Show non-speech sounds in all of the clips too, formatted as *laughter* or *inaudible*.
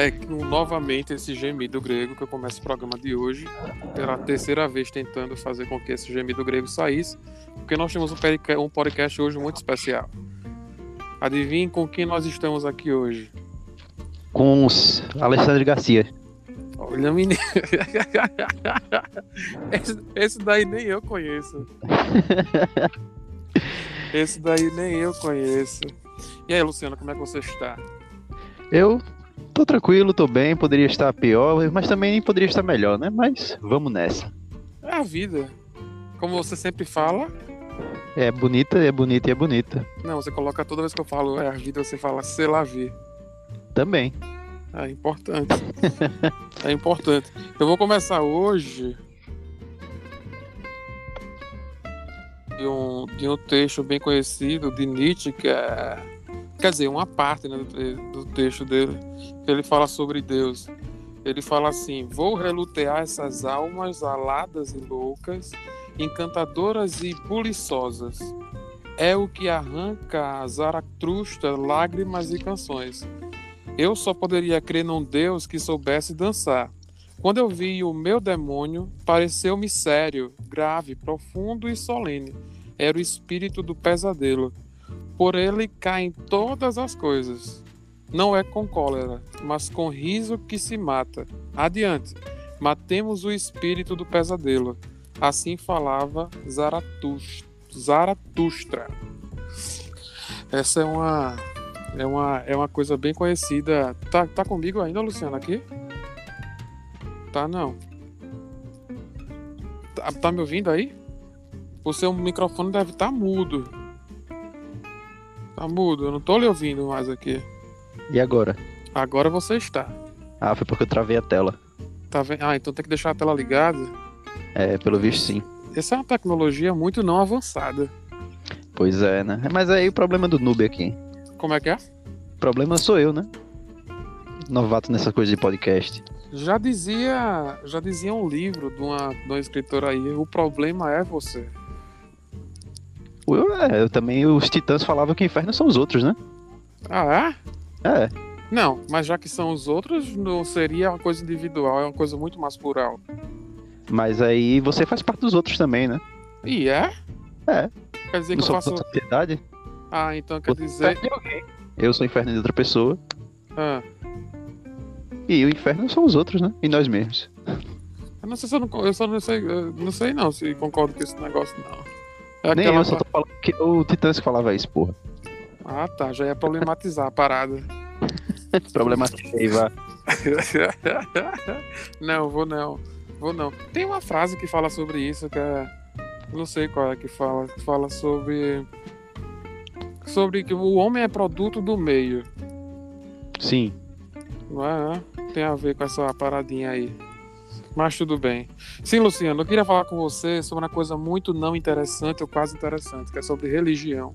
É que, novamente esse gemido grego que eu começo o programa de hoje, pela terceira vez tentando fazer com que esse gemido grego saísse, porque nós temos um um podcast hoje muito especial. Adivinhe com quem nós estamos aqui hoje? Com os Alexandre Garcia. Olha, menino. *laughs* esse, esse daí nem eu conheço. *laughs* Esse daí nem eu conheço. E aí, Luciano, como é que você está? Eu tô tranquilo, tô bem, poderia estar pior, mas também poderia estar melhor, né? Mas vamos nessa. É a vida. Como você sempre fala. É bonita, é bonita e é bonita. Não, você coloca toda vez que eu falo é a vida, você fala sei lá ver. Também. É importante. *laughs* é importante. Eu vou começar hoje de um, de um texto bem conhecido de Nietzsche, que é. Quer dizer, uma parte né, do, te- do texto dele, que ele fala sobre Deus. Ele fala assim: Vou relutear essas almas aladas e loucas, encantadoras e buliçosas. É o que arranca a Zaratrusta lágrimas e canções. Eu só poderia crer num Deus que soubesse dançar. Quando eu vi o meu demônio, pareceu-me sério, grave, profundo e solene. Era o espírito do pesadelo. Por ele caem todas as coisas. Não é com cólera, mas com riso que se mata. Adiante, matemos o espírito do pesadelo. Assim falava Zaratus- Zaratustra. Essa é uma é uma, é uma coisa bem conhecida. Tá, tá comigo ainda, Luciano, aqui? Tá, não. Tá, tá me ouvindo aí? O seu microfone deve estar mudo. Tá mudo, eu não tô lhe ouvindo mais aqui. E agora? Agora você está. Ah, foi porque eu travei a tela. Tá vendo? Ah, então tem que deixar a tela ligada. É, pelo visto sim. Essa é uma tecnologia muito não avançada. Pois é, né? Mas aí o problema do noob aqui. Como é que é? O problema sou eu, né? Novato nessa coisa de podcast. Já dizia, já dizia um livro de uma, de uma escritora aí, o problema é você. Eu, é, eu também, os titãs falavam que o inferno são os outros, né? Ah, é? É, Não, mas já que são os outros, não seria uma coisa individual, é uma coisa muito mais plural. mas aí você faz parte dos outros também, né? E é? É. Quer dizer Não que eu faço. da sociedade. Ah, então quer Você é dizer. Eu sou o inferno de outra pessoa. Ah, E o inferno são os outros, né? E nós mesmos. eu não sei se eu não. Eu só não sei. eu não sei não se concordo com esse negócio, não. É Nem aquela. eu só tô falando que o Titãs que falava isso, porra. Ah, tá. Já ia problematizar a parada. *laughs* Problemática aí, vá. *laughs* não, vou não. Vou não. Tem uma frase que fala sobre isso, que é. Não sei qual é que fala. Que fala sobre. Sobre que o homem é produto do meio. Sim. Não é? né? Tem a ver com essa paradinha aí. Mas tudo bem. Sim, Luciano, eu queria falar com você sobre uma coisa muito não interessante ou quase interessante, que é sobre religião.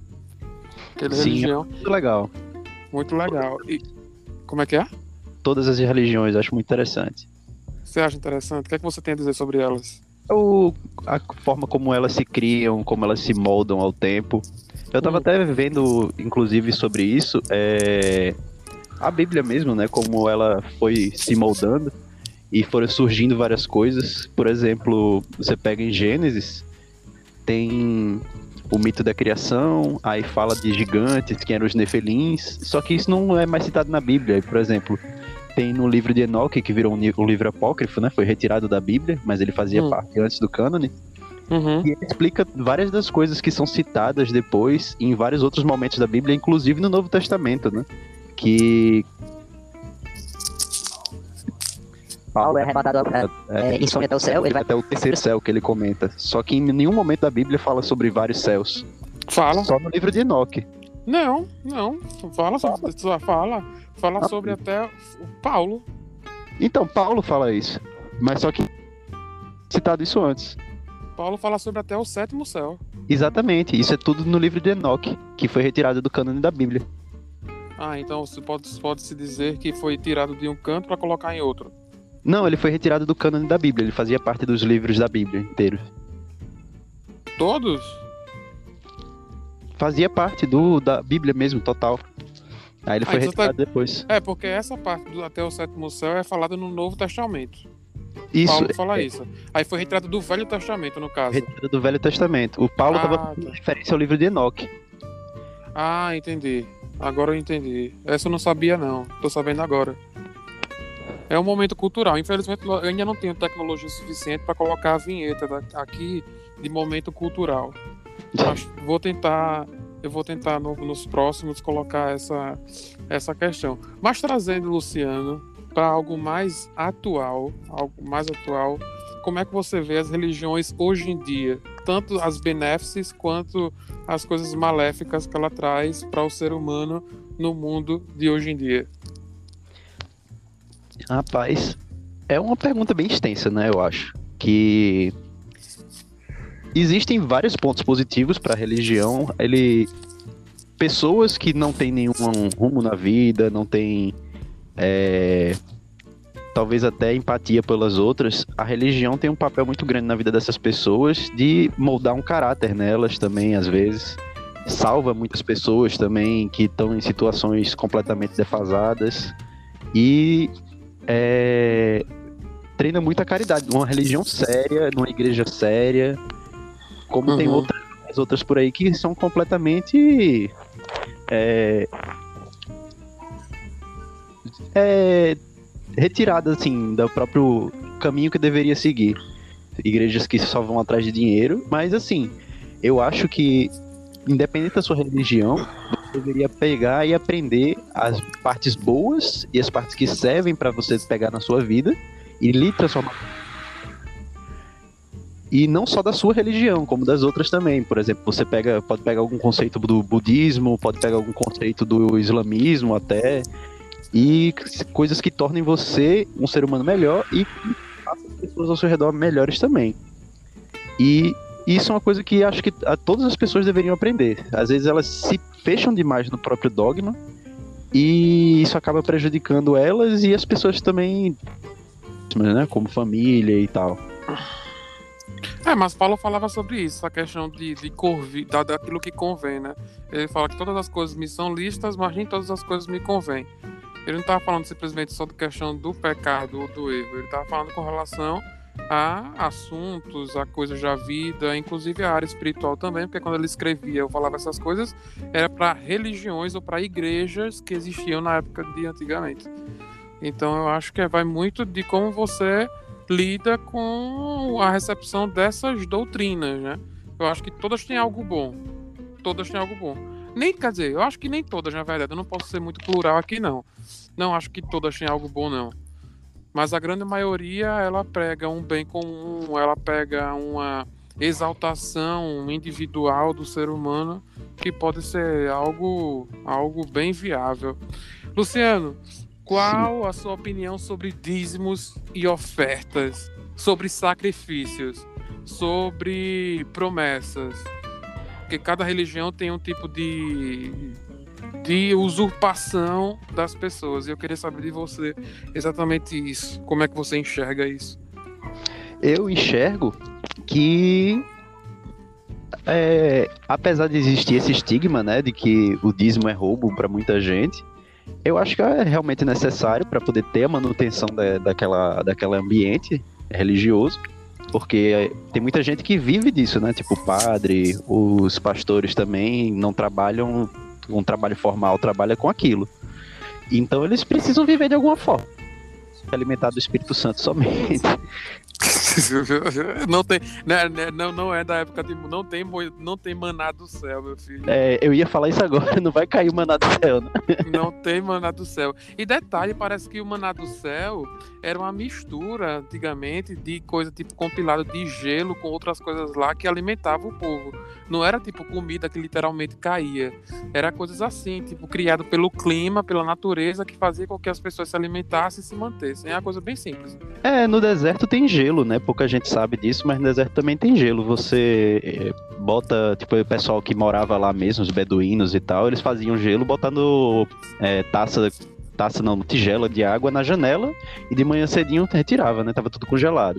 Aquela Sim. religião Muito legal. muito legal. E como é que é? Todas as religiões, acho muito interessante. Você acha interessante? O que é que você tem a dizer sobre elas? O, a forma como elas se criam, como elas se moldam ao tempo. Eu tava Hum. até vendo, inclusive, sobre isso, é, a Bíblia mesmo, né? Como ela foi se moldando e foram surgindo várias coisas. Por exemplo, você pega em Gênesis, tem o mito da criação, aí fala de gigantes, que eram os nefelins, só que isso não é mais citado na Bíblia. Por exemplo, tem no livro de Enoque, que virou um, livro apócrifo, né? Foi retirado da Bíblia, mas ele fazia Hum. parte antes do cânone. Uhum. E ele explica várias das coisas que são citadas depois em vários outros momentos da Bíblia, inclusive no Novo Testamento, né? Que Paulo é arrebatado é, é, em sonho até o céu, ele vai até o terceiro céu que ele comenta. Só que em nenhum momento da Bíblia fala sobre vários céus. Fala. Só no livro de Enoque. Não, não. Fala sobre. Só fala. Fala Ah. sobre até o Paulo. Então, Paulo fala isso. Mas só que citado isso antes. Paulo fala sobre até o sétimo céu. Exatamente, isso é tudo no livro de Enoque, que foi retirado do cânone da Bíblia. Ah, então você pode, pode se dizer que foi tirado de um canto para colocar em outro. Não, ele foi retirado do cânone da Bíblia, ele fazia parte dos livros da Bíblia inteiros. Todos? Fazia parte do da Bíblia mesmo, total. Aí ele Ah, foi então tá- retirado depois. É, porque essa parte do até o sétimo céu é falada no Novo Testamento. Isso, Paulo fala é, isso. Aí foi retrato do Velho Testamento, no caso. retirado do Velho Testamento. O Paulo estava Ah, fazendo tá. referência ao livro de Enoque. Ah, entendi. Agora eu entendi. Essa eu não sabia, não. Tô sabendo agora. É um momento cultural. Infelizmente, eu ainda não tenho tecnologia suficiente para colocar a vinheta aqui de momento cultural. Mas vou tentar. Eu vou tentar no- nos próximos colocar essa, essa questão. Mas trazendo, Luciano, para algo mais atual, algo mais atual, como é que você vê as religiões hoje em dia? Tanto as benéficas quanto as coisas maléficas que ela traz para o ser humano no mundo de hoje em dia. Rapaz, é uma pergunta bem extensa, né? Eu acho. Que existem vários pontos positivos para a religião. Ele pessoas que não têm nenhum rumo na vida, não têm é, talvez até empatia pelas outras. A religião tem um papel muito grande na vida dessas pessoas de moldar um caráter nelas também, às vezes. Salva muitas pessoas também que estão em situações completamente defasadas. E é, treina muita caridade. Uma religião séria, numa igreja séria. Como tem Uhum. outras, outras por aí que são completamente. É, é, retiradas, assim, do próprio caminho que deveria seguir. Igrejas que só vão atrás de dinheiro, mas assim, eu acho que, independente da sua religião, você deveria pegar e aprender as partes boas e as partes que servem para você pegar na sua vida e lhe transformar. E não só da sua religião, como das outras também. Por exemplo, você pega, pode pegar algum conceito do budismo, pode pegar algum conceito do islamismo até, e coisas que tornem você um ser humano melhor e as pessoas ao seu redor melhores também. E isso é uma coisa que acho que todas as pessoas deveriam aprender. Às vezes elas se fecham demais no próprio dogma e isso acaba prejudicando elas e as pessoas também, né, como família e tal. É, mas Paulo falava sobre isso, a questão de, de daquilo que convém, né? Ele fala que todas as coisas me são listas, mas nem todas as coisas me convêm. Ele não estava falando simplesmente só da questão do pecado ou do erro, ele estava falando com relação a assuntos, a coisas da vida, inclusive a área espiritual também, porque quando ele escrevia ou falava essas coisas, era para religiões ou para igrejas que existiam na época de antigamente. Então eu acho que vai muito de como você lida com a recepção dessas doutrinas, né? Eu acho que todas têm algo bom. Todas têm algo bom. Nem, quer dizer, eu acho que nem todas, na verdade. Eu não posso ser muito plural aqui, não. Não acho que todas têm algo bom, não. Mas a grande maioria, ela prega um bem comum, ela pega uma exaltação individual do ser humano que pode ser algo, algo bem viável. Luciano, qual a sua opinião sobre dízimos e ofertas, sobre sacrifícios, sobre promessas? Porque cada religião tem um tipo de de usurpação das pessoas. E eu queria saber de você exatamente isso. Como é que você enxerga isso? Eu enxergo que é, apesar de existir esse estigma, né, de que o dízimo é roubo para muita gente, eu acho que é realmente necessário para poder ter a manutenção da, daquela, daquele ambiente religioso, porque tem muita gente que vive disso, né, tipo padre, os pastores também não trabalham um trabalho formal, trabalha com aquilo. Então eles precisam viver de alguma forma. Alimentar do Espírito Santo somente. *laughs* não tem, né, né, não, não é da época de não tem não tem maná do céu, meu filho. É, eu ia falar isso agora, *laughs* não vai cair o maná do céu, né? Não tem maná do céu. E detalhe, parece que o maná do céu era uma mistura antigamente de coisa tipo compilado de gelo com outras coisas lá que alimentava o povo. Não era tipo comida que literalmente caía. Era coisas assim, tipo criado pelo clima, pela natureza que fazia com que as pessoas se alimentassem e se mantessem. É uma coisa bem simples. É, no deserto tem gelo, né? Pouca gente sabe disso, mas no deserto também tem gelo. Você é, bota, tipo, o pessoal que morava lá mesmo, os beduínos e tal, eles faziam gelo botando é, taça, taça não, tigela de água na janela e de manhã cedinho retirava, né? Tava tudo congelado.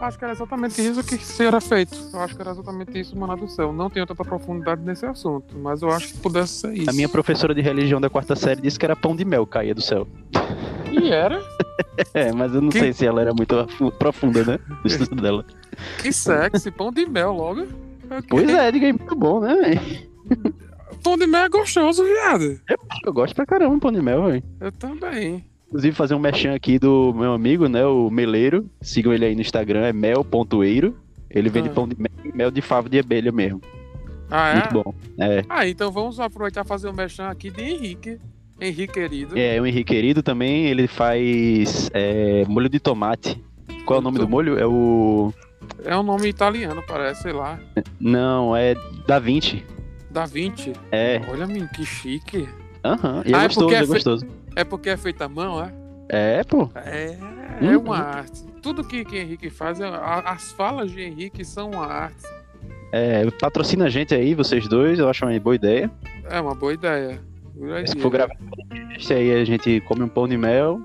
Acho que era exatamente isso que era feito. Eu acho que era exatamente isso, Maná do Céu. Não tenho tanta profundidade nesse assunto, mas eu acho que pudesse ser isso. A minha professora de religião da quarta série disse que era pão de mel caía do céu. E era? *laughs* É, mas eu não Que- sei se ela era muito profunda, né? No estudo dela. Que sexy, pão de mel logo. Pois é, aí, muito bom, né? *laughs* Pão de mel é gostoso, viado. Eu gosto pra caramba de pão de mel, velho. Eu também. Inclusive, fazer um merchan aqui do meu amigo, né? O Meleiro. Sigam ele aí no Instagram, é mel.eiro. Ele vende Ah. pão de mel e mel de favo de abelha mesmo. Ah, é? Muito bom. É. Ah, então vamos aproveitar e fazer um mexão aqui de Henrique. Henrique querido. É, o Henrique Querido também, ele faz é, molho de tomate. Qual é o nome do molho? É o. É um nome italiano, parece, sei lá. Não, é Da Vinci. Da Vinci. É. Olha, menino, que chique. Aham. E é Ah, é gostoso, é é fe- gostoso. É porque é feita à mão, é? É, pô. É, Uhum. é uma arte. Tudo que, que Henrique faz, é- as falas de Henrique são uma arte. É, patrocina a gente aí, vocês dois, eu acho uma boa ideia. É uma boa ideia. Boa Se for gravar podcast, aí a gente come um pão de mel,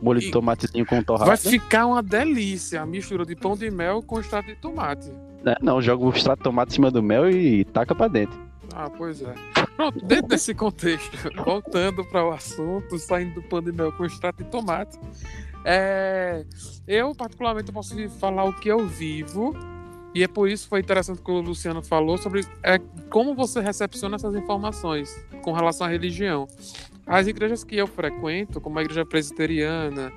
molho de E- tomatezinho com torrada. Vai ficar uma delícia a mistura de pão de mel com extrato de tomate. É, não, joga o extrato de tomate em cima do mel e taca pra dentro. Ah, pois é. Pronto, dentro desse contexto, *laughs* voltando para o assunto, saindo do pão de mel com extrato de tomate, é, eu particularmente posso falar o que eu vivo, e é por isso que foi interessante que o Luciano falou sobre é, como você recepciona essas informações com relação à religião. As igrejas que eu frequento, como a igreja presbiteriana,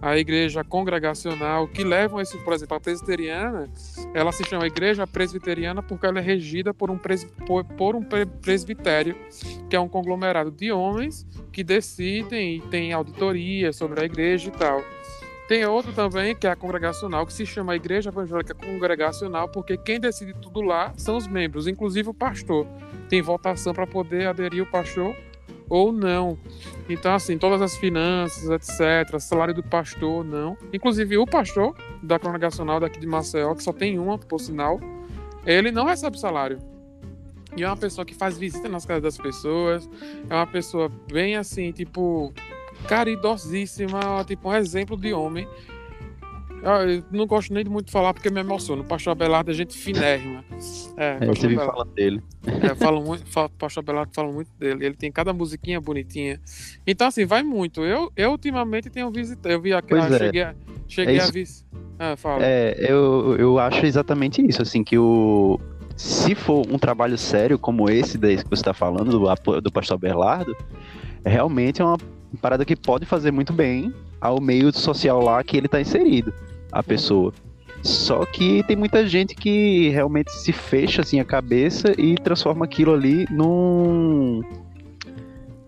a igreja congregacional, que levam esse, por exemplo, a presbiteriana, ela se chama igreja presbiteriana porque ela é regida por um, pres, por, por um pre- presbitério, que é um conglomerado de homens que decidem e tem auditoria sobre a igreja e tal. Tem outro também, que é a congregacional, que se chama Igreja Evangélica Congregacional, porque quem decide tudo lá são os membros, inclusive o pastor. Tem votação para poder aderir o pastor ou não. Então, assim, todas as finanças, etc., salário do pastor, não. Inclusive, o pastor da congregacional daqui de Maceió, que só tem uma, por sinal, ele não recebe salário. E é uma pessoa que faz visita nas casas das pessoas, é uma pessoa bem assim, tipo, caridosíssima, tipo, um exemplo de homem. Ah, Eu não gosto nem de muito falar porque me emociona. O pastor Abelardo é gente finérrima. É, É, você vive Abelardo. falando dele. É, falam muito, fala, Pastor Abelardo fala muito dele. Ele tem cada musiquinha bonitinha. Então, assim, vai muito. Eu, eu ultimamente tenho visitado. Eu vi aquela. Pois é. Cheguei, a, cheguei É a ver. Ah, fala. É, eu, eu acho exatamente isso, assim, que o. Se for um trabalho sério como esse daí que você está falando, do, do pastor Berlardo, realmente é uma parada que pode fazer muito bem ao meio social lá que ele está inserido, a pessoa. Só que tem muita gente que realmente se fecha assim a cabeça e transforma aquilo ali num.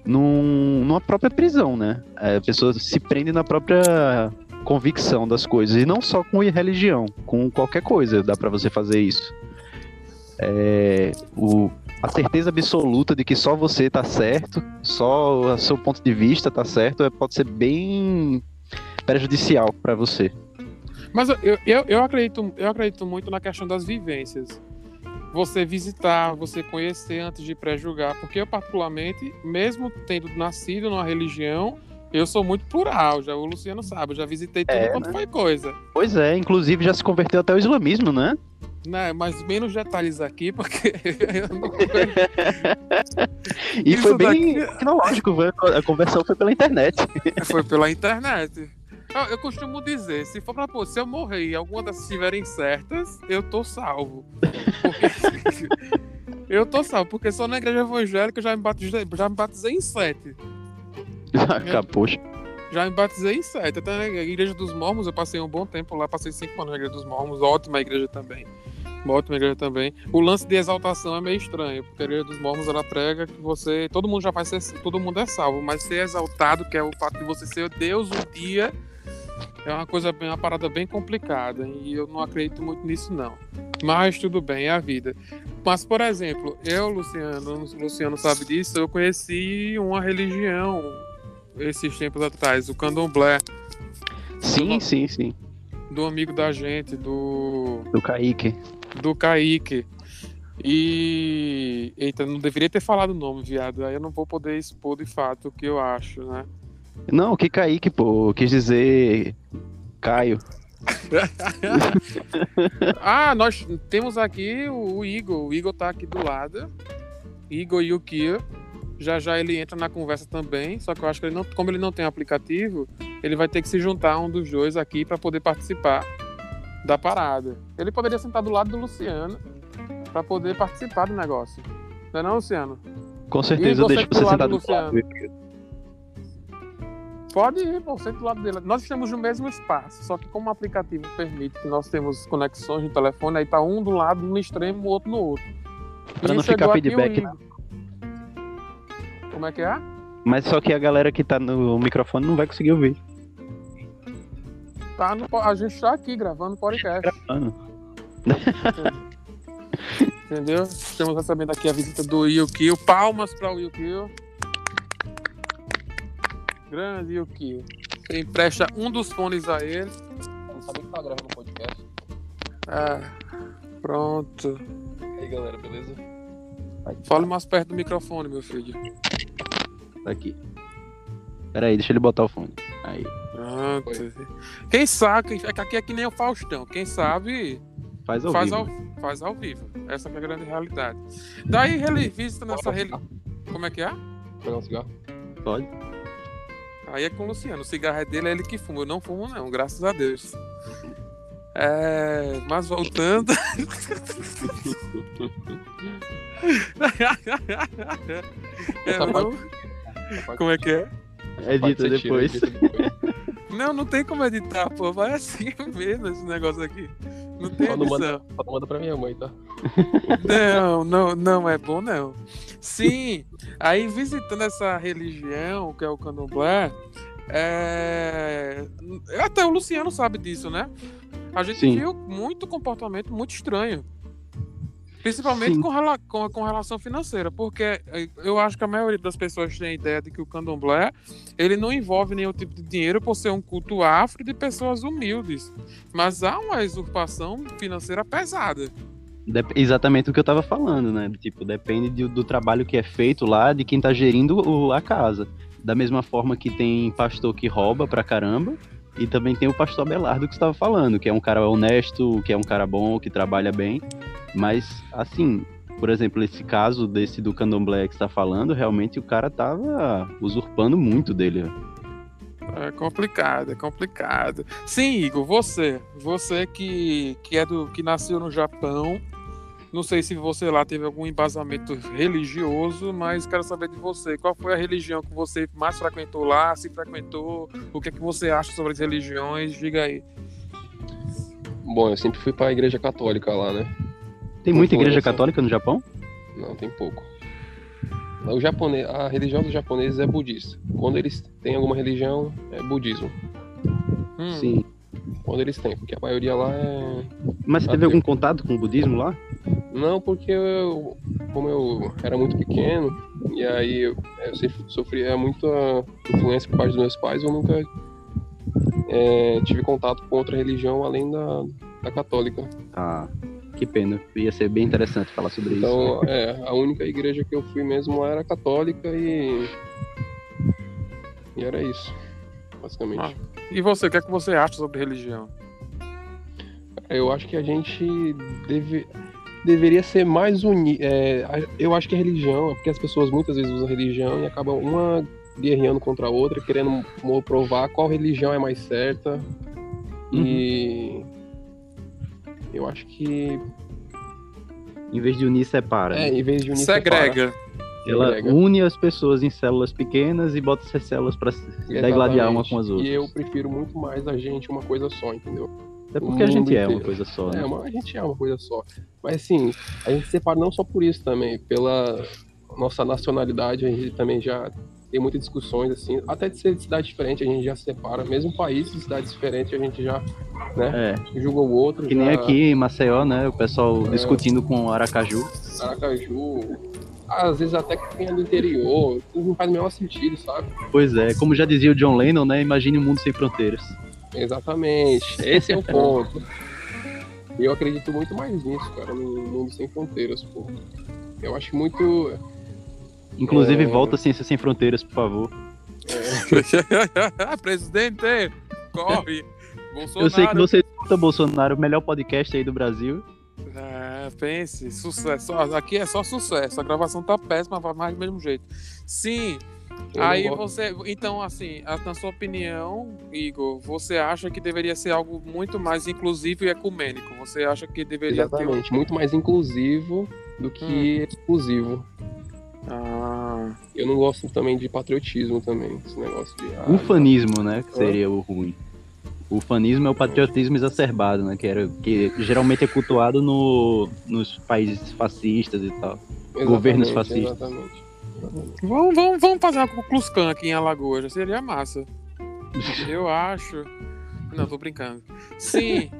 num numa própria prisão, né? É, A pessoa se prende na própria convicção das coisas. E não só com religião, com qualquer coisa dá pra você fazer isso. É, o, a certeza absoluta de que só você tá certo, só o seu ponto de vista tá certo, é, pode ser bem prejudicial pra você. Mas eu, eu, eu, acredito, eu acredito muito na questão das vivências. Você visitar, você conhecer antes de pré-julgar. Porque eu, particularmente, mesmo tendo nascido numa religião, eu sou muito plural. Já, o Luciano sabe, eu já visitei tudo É, quanto foi coisa. Pois é, inclusive já se converteu até o islamismo, né? Né? Mas menos detalhes aqui, porque *laughs* eu não *laughs* E Isso foi bem daqui- tecnológico, a conversão foi pela internet. *laughs* Foi pela internet. Eu, eu costumo dizer, se for pra pô, se eu morrer e alguma dessas estiverem certas, eu tô salvo. Porque- eu tô salvo, porque só na igreja evangélica eu já me batizei, já me batizei em sete. *laughs* Poxa. Já me batizei em sete. Até na igreja dos mormons eu passei um bom tempo lá, passei cinco anos na igreja dos mormons, ótima igreja também. Uma ótima igreja também. O lance de exaltação é meio estranho, porque a igreja dos mormons ela prega que você. Todo mundo já vai ser. Todo mundo é salvo, mas ser exaltado, que é o fato de você ser Deus um dia, é uma coisa bem, uma parada bem complicada. E eu não acredito muito nisso, não. Mas tudo bem, é a vida. Mas, por exemplo, eu, Luciano, Luciano sabe disso, eu conheci uma religião esses tempos atrás, o candomblé, Sim, sim, sim. do amigo da gente, do Do Kaique. do Kaique. E. Eita, não deveria ter falado o nome, viado. Aí eu não vou poder expor de fato o que eu acho, né? Não, que Kaique, pô, quis dizer Caio. *laughs* ah, nós temos aqui o, Igor. O Igor tá aqui do lado. Igor e o Kio. Já já ele entra na conversa também. Só que eu acho que ele não, como ele não tem aplicativo, ele vai ter que se juntar um dos dois aqui para poder participar da parada. Ele poderia sentar do lado do Luciano para poder participar do negócio. Não é não, Luciano? Com certeza, você deixa que você do lado sentado do do lado. Pode ir, senta do lado dele. Nós estamos no mesmo espaço, só que como o aplicativo permite que nós temos conexões no telefone, aí tá um do lado no extremo, o outro no outro. Pra E não chegou ficar aqui feedback, né? Como é que é? Mas só que a galera que tá no microfone não vai conseguir ouvir. Tá no, a gente tá aqui gravando podcast, Gravando. *laughs* entendeu? Estamos recebendo aqui a visita do Yukio. Palmas para o Yukio. Grande Yukio. Você empresta um dos fones a ele. Não sabia que tá gravando um podcast. Ah, pronto. E aí, galera, beleza? Fale mais perto do microfone, meu filho. Tá aqui. Pera aí, deixa ele botar o fone. Aí. Pronto. Quem sabe, é que aqui é que nem o Faustão. Quem sabe Faz ao faz vivo. ao, faz ao vivo. Essa é a grande realidade. Daí ele visita nessa reli... Como é que é? Pegar um cigarro? Pode. Aí é com o Luciano. O cigarro é dele, é ele que fuma. Eu não fumo, não, graças a Deus. É, mas voltando. É, Essa *laughs* parte- Como é que é? Edita depois. edita depois. *laughs* Não, não tem como editar, pô. Vai assim *laughs* mesmo esse negócio aqui. Não tem Só não edição. manda, só manda pra minha mãe, tá? Não, não, não é bom, não. Sim, aí visitando essa religião, que é o candomblé, é... até o Luciano sabe disso, né? A gente Sim. viu muito comportamento muito estranho. Principalmente com, com, com relação financeira, porque eh, eu acho que a maioria das pessoas tem a ideia de que o candomblé ele não envolve nenhum tipo de dinheiro por ser um culto afro de pessoas humildes. Mas há uma usurpação financeira pesada. Exatamente o que eu tava falando, né? Tipo, depende do, do trabalho que é feito lá, de quem tá gerindo o- a casa. Da mesma forma que tem pastor que rouba pra caramba, e também tem o pastor Abelardo que você tava falando, que é um cara honesto, que é um cara bom, que trabalha bem. Mas, assim, por exemplo, esse caso desse do candomblé que você tá falando, realmente o cara tava usurpando muito dele. É complicado, é complicado. Sim, Igor, você, você que, que é do que nasceu no Japão, não sei se você lá teve algum embasamento religioso, mas quero saber de você. Qual foi a religião que você mais frequentou lá? Se frequentou? O que é que você acha sobre as religiões? Diga aí. Bom, eu sempre fui pra igreja católica lá, né? Tem muita igreja católica no Japão? Não, tem pouco. O japonês, a religião dos japoneses é budista. Quando eles têm alguma religião, é budismo. Hum, Sim. Quando eles têm, porque a maioria lá é. Mas você teve algum contato com o budismo lá? Não, porque eu, como eu era muito pequeno, e aí eu, eu sempre sofria muita influência por parte dos meus pais, eu nunca é, tive contato com outra religião além da, da católica. Ah, que pena. Ia ser bem interessante falar sobre isso. Então, é, a única igreja que eu fui mesmo era católica e. E era isso, basicamente. Ah. E você, o que é que você acha sobre religião? Eu acho que a gente deve, deveria ser mais unido. eu acho que a religião, é porque as pessoas muitas vezes usam religião e acabam uma guerreando contra a outra, querendo provar qual religião é mais certa. E eu acho que Em vez de unir, separa. é, né? em vez de unir separa. Segrega. Ela Segrega. une as pessoas em células pequenas e bota essas células pra se degladiar uma com as outras. E eu prefiro muito mais a gente uma coisa só, entendeu? Até porque a gente mundo é uma inteiro. coisa só, né? É, uma, a gente é uma coisa só. Mas assim, a gente separa não só por isso também, pela nossa nacionalidade, a gente também já tem muitas discussões, assim, até de ser de cidade diferente, a gente já separa, mesmo país de cidades diferentes, a gente já É, julga o outro. que nem já... aqui em Maceió, né? O pessoal É. discutindo com Aracaju. Aracaju, às vezes até que é do interior, não faz o menor sentido, sabe? Pois é, como já dizia o John Lennon, né? Imagine um mundo sem fronteiras. Exatamente, esse é o ponto. E eu acredito muito mais nisso, cara, no mundo sem fronteiras, pô. Eu acho muito. Inclusive, É. volta a Ciência Sem Fronteiras, por favor. *laughs* Presidente, corre. Bolsonaro. Eu sei que você Escuta Bolsonaro, o melhor podcast aí do Brasil. É, pense, sucesso. Aqui é só sucesso. A gravação tá péssima, vai mais do mesmo jeito. Sim. Eu aí você. Então, assim, na sua opinião, Igor, você acha que deveria ser algo muito mais inclusivo e ecumênico? Você acha que deveria ter. um- Exatamente, muito mais inclusivo do que exclusivo. Ah, Eu não gosto também de patriotismo também, esse negócio de. ah, Ufanismo, né? Que seria o ruim. O ufanismo é o patriotismo exacerbado, né? Que, era, que geralmente é cultuado no, nos países fascistas e tal. exatamente, governos fascistas. Exatamente. Vamos, vamos, vamos fazer uma Cluscan aqui em Alagoas. já Seria massa. *laughs* Eu acho. Não, tô brincando. Sim.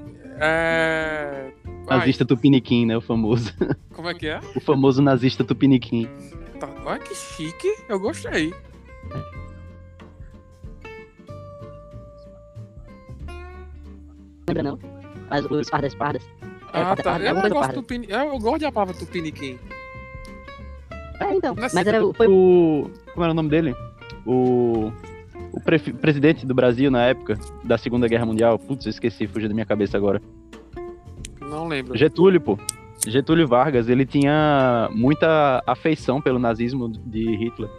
É. Nazista tupiniquim, né? O famoso. como é que é? O famoso nazista tupiniquim. Tá- Olha que chique. Eu gostei. Lembra não? Mas os fardas pardas. É, Ah, parda- tá. parda- Eu, alguma coisa gosto parda. do pini... eu gosto da palavra tupiniquim. É, então. Mas Mas era, o- foi O. Como era o nome dele? O. O prefe- presidente do Brasil na época da Segunda Guerra Mundial. Putz, eu esqueci, fugiu da minha cabeça agora. Não lembro. Getúlio, pô. Getúlio Vargas, ele tinha muita afeição pelo nazismo de Hitler.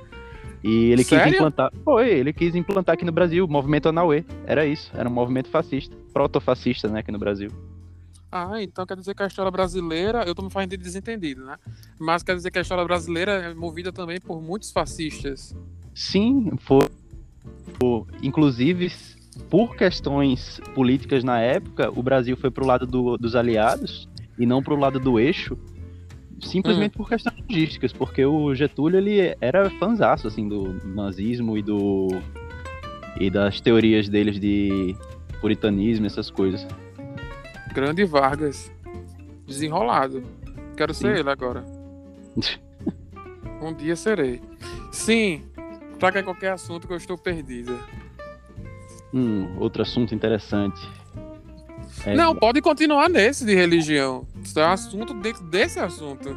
E ele Sério? quis implantar. Foi, ele quis implantar aqui no Brasil o movimento Anauê. Era isso, era um movimento fascista, protofascista, né, aqui no Brasil. Ah, então quer dizer que a história brasileira, eu tô me fazendo de desentendido, né? Mas quer dizer que a história brasileira é movida também por muitos fascistas. Sim, foi. foi- Inclusive, por questões políticas na época, o Brasil foi pro lado do- dos aliados e não pro lado do eixo, simplesmente por questões logísticas, porque o Getúlio ele era fanzaço assim do nazismo e do e das teorias deles de puritanismo, essas coisas. Grande Vargas. Desenrolado. Quero ser Sim. ele agora. *laughs* Um dia serei. Sim. Traga qualquer assunto que eu estou perdida. Hum, outro assunto interessante. É, Não, pode continuar nesse de religião. Isso é um assunto dentro desse assunto.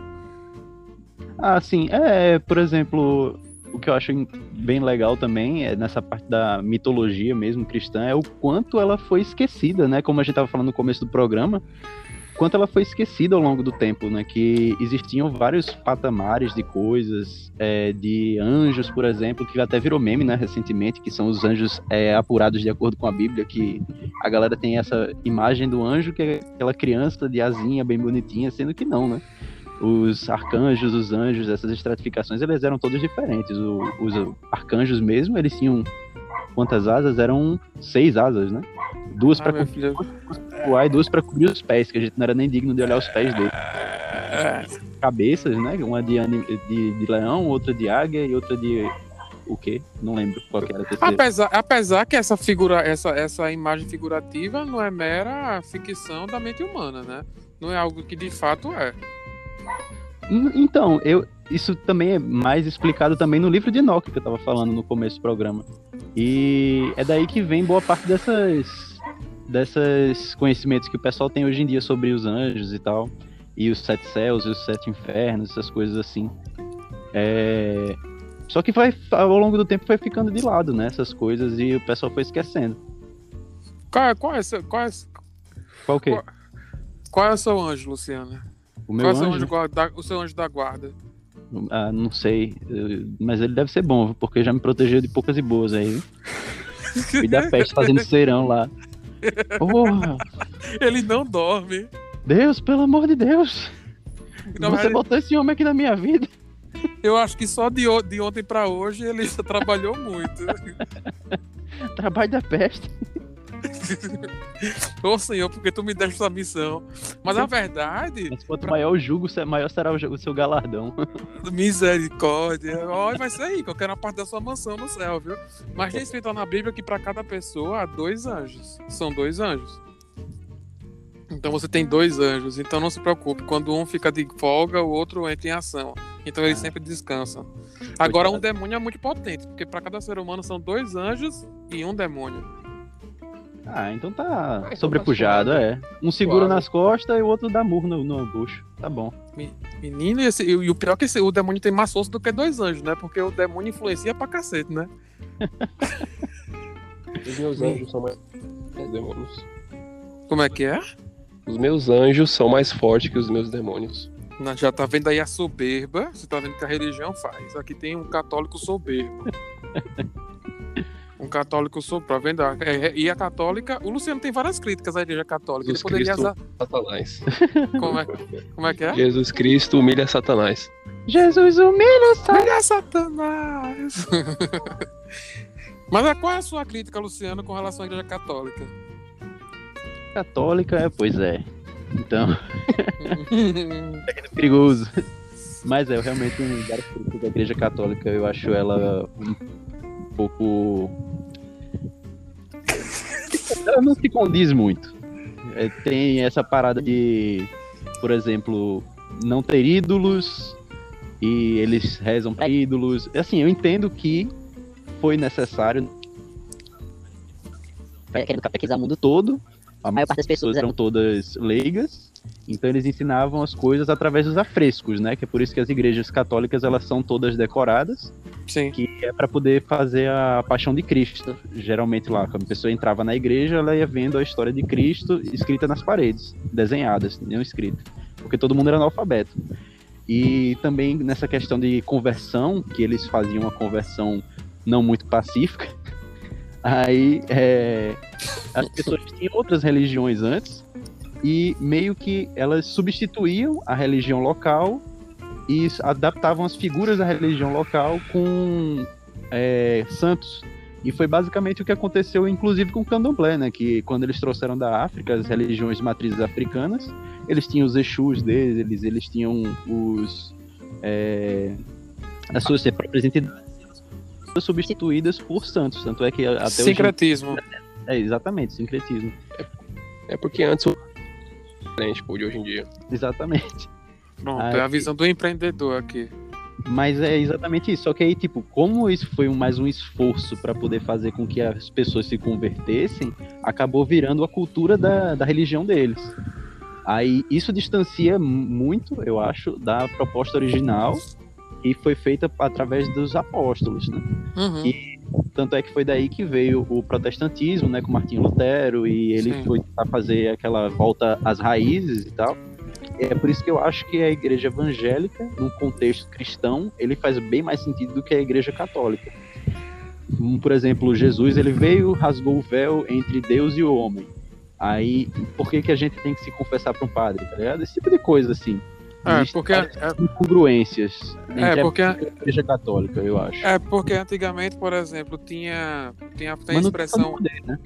Ah, sim. É, por exemplo, que eu acho bem legal também é nessa parte da mitologia mesmo cristã é o quanto ela foi esquecida, né? Como a gente estava falando no começo do programa, quanto ela foi esquecida ao longo do tempo, né? Que existiam vários patamares de coisas, é, de anjos, por exemplo, que até virou meme, né? Recentemente, que são os anjos é, apurados de acordo com a Bíblia, que a galera tem essa imagem do anjo que é aquela criança de asinha bem bonitinha, sendo que não, né? Os arcanjos, os anjos, essas estratificações, eles eram todos diferentes. O- os arcanjos mesmo, eles tinham quantas asas? Eram seis asas, né? Duas Ah, para cobrir voar e duas para cobrir os pés, que a gente não era nem digno de olhar os pés dele. Cabeças, né? Uma de, de, de leão, outra de águia e outra de o quê? Não lembro qual que era a terceira. Apesar, apesar que essa figura, essa, essa imagem figurativa não é mera ficção da mente humana, né? Não é algo que de fato é. N- Então, eu, isso também é mais explicado também no livro de Enoch que eu tava falando no começo do programa. E é daí que vem boa parte dessas desses conhecimentos que o pessoal tem hoje em dia sobre os anjos e tal, e os sete céus e os sete infernos, essas coisas assim. É, Só que vai, ao longo do tempo foi ficando de lado, né, essas coisas e o pessoal foi esquecendo. Qual é, qual é, qual é, Qual que? Qual- qual é o seu anjo, Luciana? O meu qual é o seu anjo? anjo, guarda- o seu anjo da guarda? Ah, não sei, mas ele deve ser bom, porque já me protegeu de poucas e boas aí. Fui da peste fazendo serão lá. Porra! Ele não dorme. Deus, pelo amor de Deus! Na Você verdade, botou esse homem aqui na minha vida. Eu acho que só de, de ontem pra hoje ele *laughs* trabalhou muito. Trabalho da peste. *laughs* Ô Senhor, porque tu me deste essa missão. Mas a verdade, Mas quanto maior o jugo, maior será o seu galardão. *laughs* misericórdia. Olha, vai ser aí, que eu quero a parte da sua mansão no céu, viu? Mas tem escrito na Bíblia que pra cada pessoa há dois anjos. São dois anjos. Então você tem dois anjos. Então não se preocupe. Quando um fica de folga, o outro entra em ação. Então eles Ah. sempre descansam. Agora, um demônio é muito potente, porque pra cada ser humano são dois anjos e um demônio. Ah, então tá então tá sobrepujado, é. Um segura Suave. nas costas e o outro dá murro no, no bucho. Tá bom. Menino, e, esse- e o pior é que esse- o demônio tem mais força do que dois anjos, né? Porque o demônio influencia pra cacete, né? *laughs* Os meus anjos são mais os demônios. Como é que é? Os meus anjos são mais fortes que os meus demônios. Na- Já tá vendo aí a soberba, você tá vendo que a religião faz. Aqui tem um católico soberbo. *laughs* Um católico soberbo, tá vendo? É, é, E a católica, o Luciano tem várias críticas à igreja católica. Ele Jesus poderia Cristo. usar. Satanás. *laughs* Como é, como é que é? Jesus Cristo humilha Satanás. Jesus humilha o Olha Satanás! *laughs* Mas é, qual é a sua crítica, Luciano, com relação à igreja católica? católica, é, pois é. Então, *laughs* é perigoso. Mas é, eu realmente várias críticas da igreja católica, eu acho ela um pouco. Ela não se condiz muito. É, tem essa parada de, por exemplo, não ter ídolos e eles rezam para ídolos. Assim, eu entendo que foi necessário Querendo catequizar o mundo. todo. A maior parte das pessoas eram todas leigas, então eles ensinavam as coisas através dos afrescos, né? Que é por isso que as igrejas católicas elas são todas decoradas, Sim. que é para poder fazer a Paixão de Cristo. Geralmente lá, quando a pessoa entrava na igreja, ela ia vendo a história de Cristo escrita nas paredes, desenhadas, não escrita, porque todo mundo era analfabeto. E também nessa questão de conversão, que eles faziam uma conversão não muito pacífica. *laughs* Aí é, as pessoas tinham outras religiões antes e meio que elas substituíam a religião local e adaptavam as figuras da religião local com é, santos. E foi basicamente o que aconteceu, inclusive, com o candomblé, né? Que quando eles trouxeram da África as religiões matrizes africanas, eles tinham os Exus deles, eles, eles tinham os. É, as suas próprias entidades substituídas por santos. Tanto é que até hoje. Sincretismo. É, exatamente, sincretismo. É porque antes diferente pô, de hoje em dia. Exatamente. Pronto, Ai, é a visão do empreendedor aqui. Mas é exatamente isso. Só que aí, tipo, como isso foi um- mais um esforço para poder fazer com que as pessoas se convertessem, acabou virando a cultura da, da religião deles. Aí isso distancia mu- muito, eu acho, da proposta original e foi feita através dos apóstolos, né? Uhum. E- Tanto é que foi daí que veio o protestantismo, né, com Martinho Lutero, e ele Sim. foi tentar fazer aquela volta às raízes e tal. É por isso que eu acho que a igreja evangélica, num contexto cristão, ele faz bem mais sentido do que a igreja católica. Como, por exemplo, Jesus, ele veio, rasgou o véu entre Deus e o homem. Aí, por que, que a gente tem que se confessar para um padre, tá ligado? Esse tipo de coisa, assim. É, porque, é, incongruências é, porque, a igreja católica, eu acho. é porque antigamente, por exemplo, tinha, tinha, expressão. poder, né?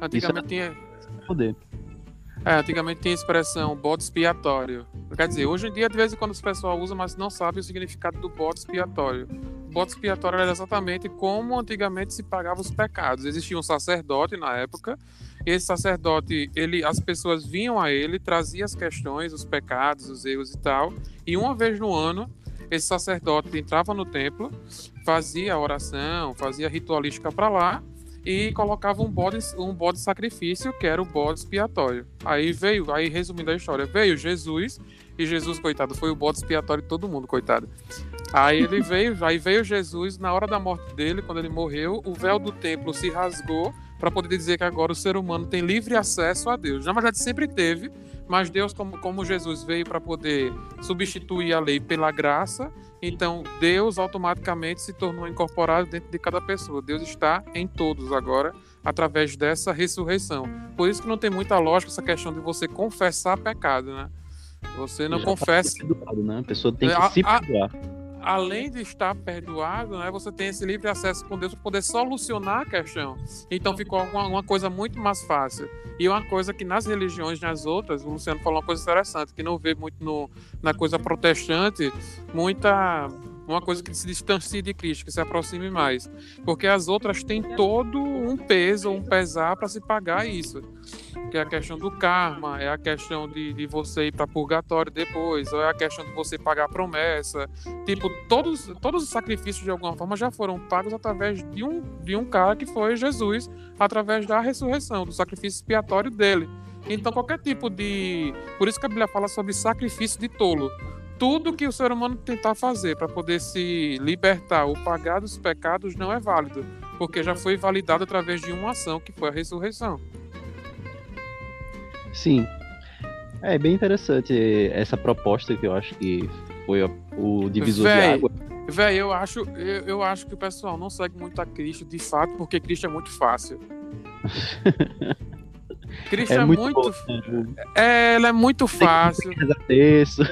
Antigamente tinha. Poder. É, antigamente tinha a expressão bode expiatório. Quer dizer, hoje em dia, de vez em quando o pessoal usa, mas não sabe o significado do bode expiatório. O bode expiatório era exatamente como antigamente se pagava os pecados. Existia um sacerdote na época, esse sacerdote, ele, as pessoas vinham a ele, trazia as questões, os pecados, os erros e tal, e uma vez no ano, esse sacerdote entrava no templo, fazia a oração, fazia ritualística para lá, e colocava um bode, um bode sacrifício, que era o bode expiatório. Aí veio, aí resumindo a história, veio Jesus, e Jesus, coitado, foi o bode expiatório de todo mundo, coitado. Aí ele veio, aí veio Jesus, na hora da morte dele, quando ele morreu, o véu do templo se rasgou para poder dizer que agora o ser humano tem livre acesso a Deus. Na verdade, sempre teve, mas Deus, como, como Jesus veio para poder substituir a lei pela graça, então Deus automaticamente se tornou incorporado dentro de cada pessoa. Deus está em todos agora, através dessa ressurreição. Por isso que não tem muita lógica essa questão de você confessar pecado, né? Você não Já confessa. tá perdoado, né? A pessoa tem que A- se a- perdoar. Além de estar perdoado, né, você tem esse livre acesso com Deus para poder solucionar a questão. Então ficou uma, uma coisa muito mais fácil. E uma coisa que nas religiões, nas outras, o Luciano falou uma coisa interessante, que não vê muito no, na coisa protestante, muita uma coisa que se distancie de Cristo, que se aproxime mais. Porque as outras têm todo um peso, um pesar para se pagar isso. Que é a questão do karma, é a questão de, de você ir para purgatório depois, ou é a questão de você pagar a promessa, Tipo, todos, todos os sacrifícios de alguma forma já foram pagos através de um, de um cara que foi Jesus, através da ressurreição, do sacrifício expiatório dele. Então, qualquer tipo de. Por isso que a Bíblia fala sobre sacrifício de tolo. Tudo que o ser humano tentar fazer para poder se libertar ou pagar dos pecados não é válido, porque já foi validado através de uma ação que foi a ressurreição. Sim. É bem interessante essa proposta que eu acho que foi o divisor Véi, de água. Véi, eu acho, eu, eu acho que o pessoal não segue muito a Cristo, de fato, porque Cristo é muito fácil. *laughs* Cristo é, É muito, muito. bom. né? É, ela é muito fácil. Isso.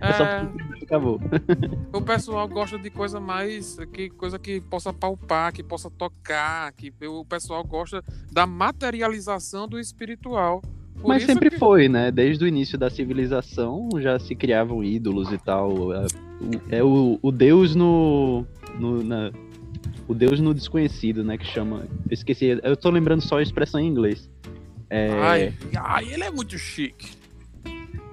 É só É, porque acabou. *laughs* o pessoal gosta de coisa mais. Que, coisa que possa palpar, que possa tocar. Que o pessoal gosta da materialização do espiritual. Por Mas sempre que- foi, né? Desde o início da civilização já se criavam ídolos e tal. É o- É o, o Deus no. no- na- o Deus no desconhecido, né? Que chama. Eu esqueci. Eu tô lembrando só a expressão em inglês. É, Ai, ai, ele é muito chique.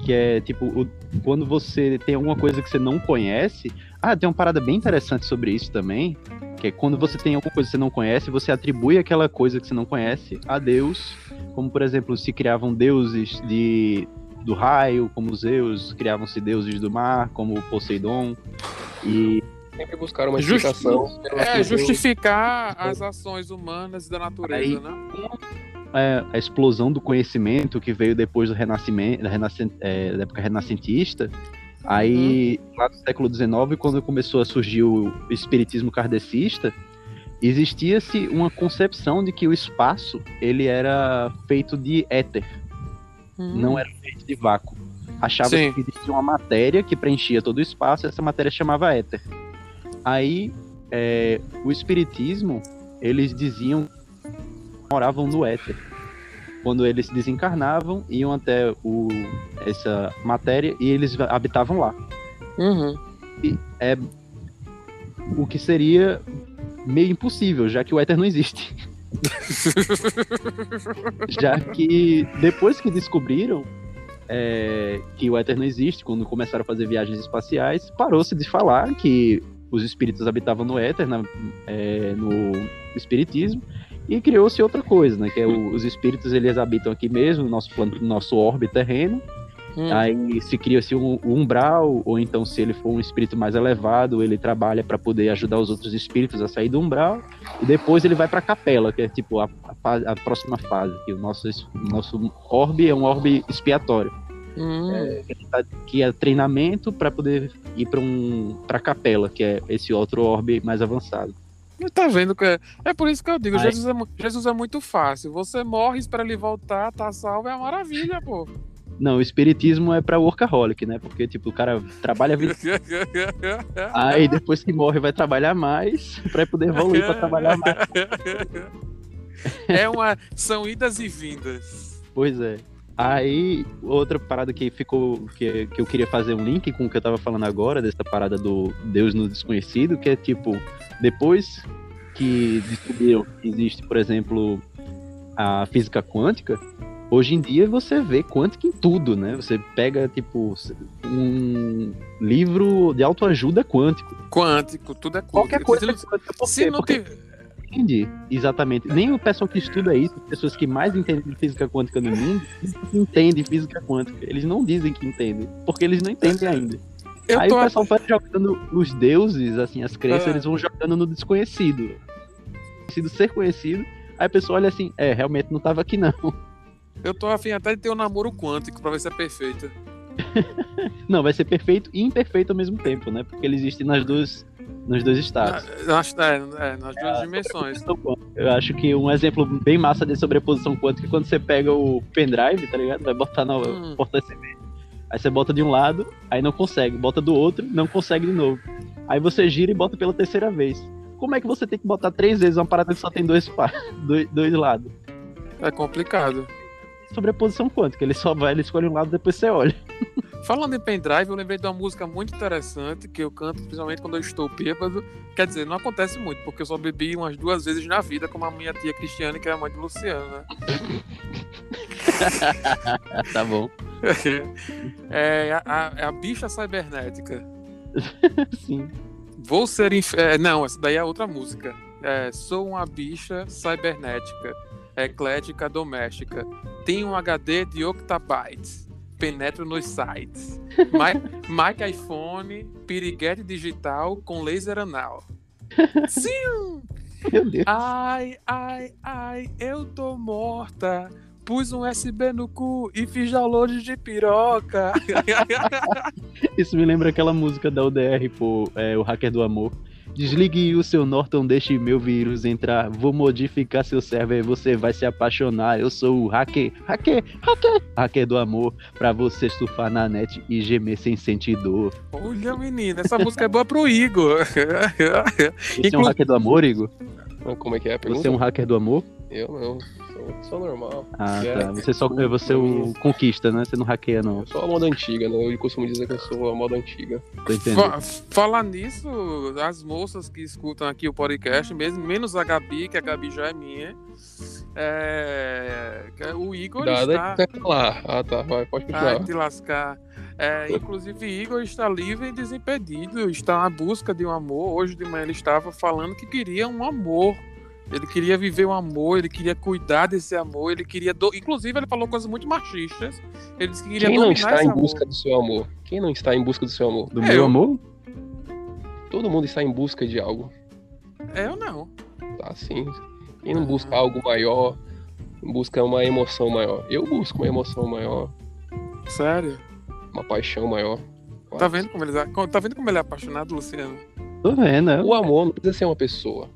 Que é tipo, o- quando você tem alguma coisa que você não conhece. Ah, tem uma parada bem interessante sobre isso também. Que é quando você tem alguma coisa que você não conhece, você atribui aquela coisa que você não conhece a Deus. Como, por exemplo, se criavam deuses de, do raio, como Zeus, criavam-se deuses do mar, como Poseidon. E Sempre buscaram uma Justi- explicação. pelas É, justificar as ações humanas e da natureza, Aí- né? É, a explosão do conhecimento que veio depois do renascimento, da, renascen- é, da época renascentista. Aí, lá no século XIX, quando começou a surgir o espiritismo kardecista, existia-se uma concepção de que o espaço ele era feito de éter, não era feito de vácuo. Achava Sim. que existia uma matéria que preenchia todo o espaço, e essa matéria chamava éter. Aí, é, o espiritismo, eles diziam moravam no éter. Quando eles desencarnavam, iam até o, essa matéria e eles habitavam lá. Uhum. É o que seria meio impossível, já que o éter não existe. *laughs* já que depois que descobriram é, que o éter não existe, quando começaram a fazer viagens espaciais, parou-se de falar que os espíritos habitavam no éter, na- é, no espiritismo, e criou-se outra coisa, né? Que é o- os espíritos eles habitam aqui mesmo, no nosso plano, nosso orbe terreno. Hum. Aí se cria-se um, um umbral, ou então se ele for um espírito mais elevado, ele trabalha para poder ajudar os outros espíritos a sair do umbral. E depois ele vai para a capela, que é tipo a, a a próxima fase. Que o nosso, nosso orbe é um orbe expiatório, Hum. que é treinamento para poder ir para um para capela, que é esse outro orbe mais avançado. Mas Tá vendo que é, é por isso que eu digo, Ai. Jesus é, Jesus é muito fácil. Você morre, espera ele voltar, tá salvo, é uma maravilha, pô. Não, o espiritismo é para workaholic, né? Porque tipo o cara trabalha a vida *laughs* Aí depois que morre vai trabalhar mais *laughs* para poder evoluir para trabalhar mais. É uma. São idas e vindas. Pois é. Aí, outra parada que ficou. Que, que eu queria fazer um link com o que eu tava falando agora, dessa parada do Deus no desconhecido, que é tipo, depois que descobriram que existe, por exemplo, a física quântica, hoje em dia você vê quântica em tudo, né? Você pega, tipo, um livro de autoajuda quântico. Quântico, tudo é quântico. Qualquer coisa Se é quântica. Por Se quê? não Porque. Entende exatamente. Nem o pessoal que estuda isso, as pessoas que mais entendem de física quântica no mundo, entendem física quântica. Eles não dizem que entendem, porque eles não entendem ainda. Eu Aí o pessoal vai jogando os deuses, assim, as crenças, É. eles vão jogando no desconhecido. Conhecido ser conhecido. Aí a pessoa olha assim, é, realmente não tava aqui não. Eu tô afim até de ter um namoro quântico pra ver se é perfeito. *laughs* Não, vai ser perfeito e imperfeito ao mesmo tempo, né? Porque ele existe nas duas, nos dois estados. Na- nas- é, é, nas duas dimensões. Eu acho que um exemplo bem massa de sobreposição quântica é quando você pega o pendrive, tá ligado? Vai botar na Hum. porta USB. Aí você bota de um lado, aí não consegue. Bota do outro, não consegue de novo. Aí você gira e bota pela terceira vez. Como é que você tem que botar três vezes uma parada que só tem dois, *laughs* dois, dois lados? É complicado. Sobreposição quântica. Ele só vai, ele escolhe um lado, depois você olha. Falando em pendrive, eu lembrei de uma música muito interessante que eu canto principalmente quando eu estou bêbado. Quer dizer, não acontece muito, porque eu só bebi umas duas vezes na vida, como a minha tia Cristiane, que é a mãe de Luciano, né? *laughs* tá bom. *laughs* é a, a- é a bicha cibernética. *laughs* Sim. Vou ser. Inf... é, não, essa daí é outra música. É, sou uma bicha cibernética, eclética doméstica. Tenho um HD de octabytes. Penetro nos sites. Mic iPhone, piriguete digital com laser anal. Sim! Meu Deus. Ai, ai, ai, eu tô morta. Pus um USB no cu e fiz download de piroca. Isso me lembra aquela música da UDR, pô, é, o Hacker do Amor. Desligue o seu Norton, deixe meu vírus entrar. Vou modificar seu server, você vai se apaixonar. Eu sou o hacker, hacker, hacker, hacker do amor. Pra você surfar na net e gemer sem sentir dor. Olha, menina, essa música é boa pro Igor. Você é um Inclu- hacker do amor, Igor? Como é que é a pergunta? Você é um hacker do amor? Eu não. Sou, sou normal. Ah, É, tá. Você só você o conquista, né? Você não hackeia, não. Eu sou a moda antiga, né? Eu costumo dizer que eu sou a moda antiga. Tô. Fa- falar nisso, as moças que escutam aqui o podcast, mesmo menos a Gabi, que a Gabi já é minha, é, que o Igor aí está. falar. Ah, tá. Vai, pode Ai, continuar. te lascar. É, inclusive, Igor está livre e desimpedido, está à busca de um amor. Hoje de manhã ele estava falando que queria um amor. Ele queria viver um amor, ele queria cuidar desse amor, ele queria. Do... Inclusive, ele falou coisas muito machistas. Ele disse que queria Quem não está esse em amor. busca do seu amor? Quem não está em busca do seu amor? Do É, meu eu- amor? Todo mundo está em busca de algo. Eu não. Tá assim. Quem não busca algo maior, busca uma emoção maior. Eu busco uma emoção maior, Sério. uma paixão maior. Tá vendo como ele, tá vendo como ele é apaixonado, Luciano? Tô vendo, é. O amor não precisa ser uma pessoa.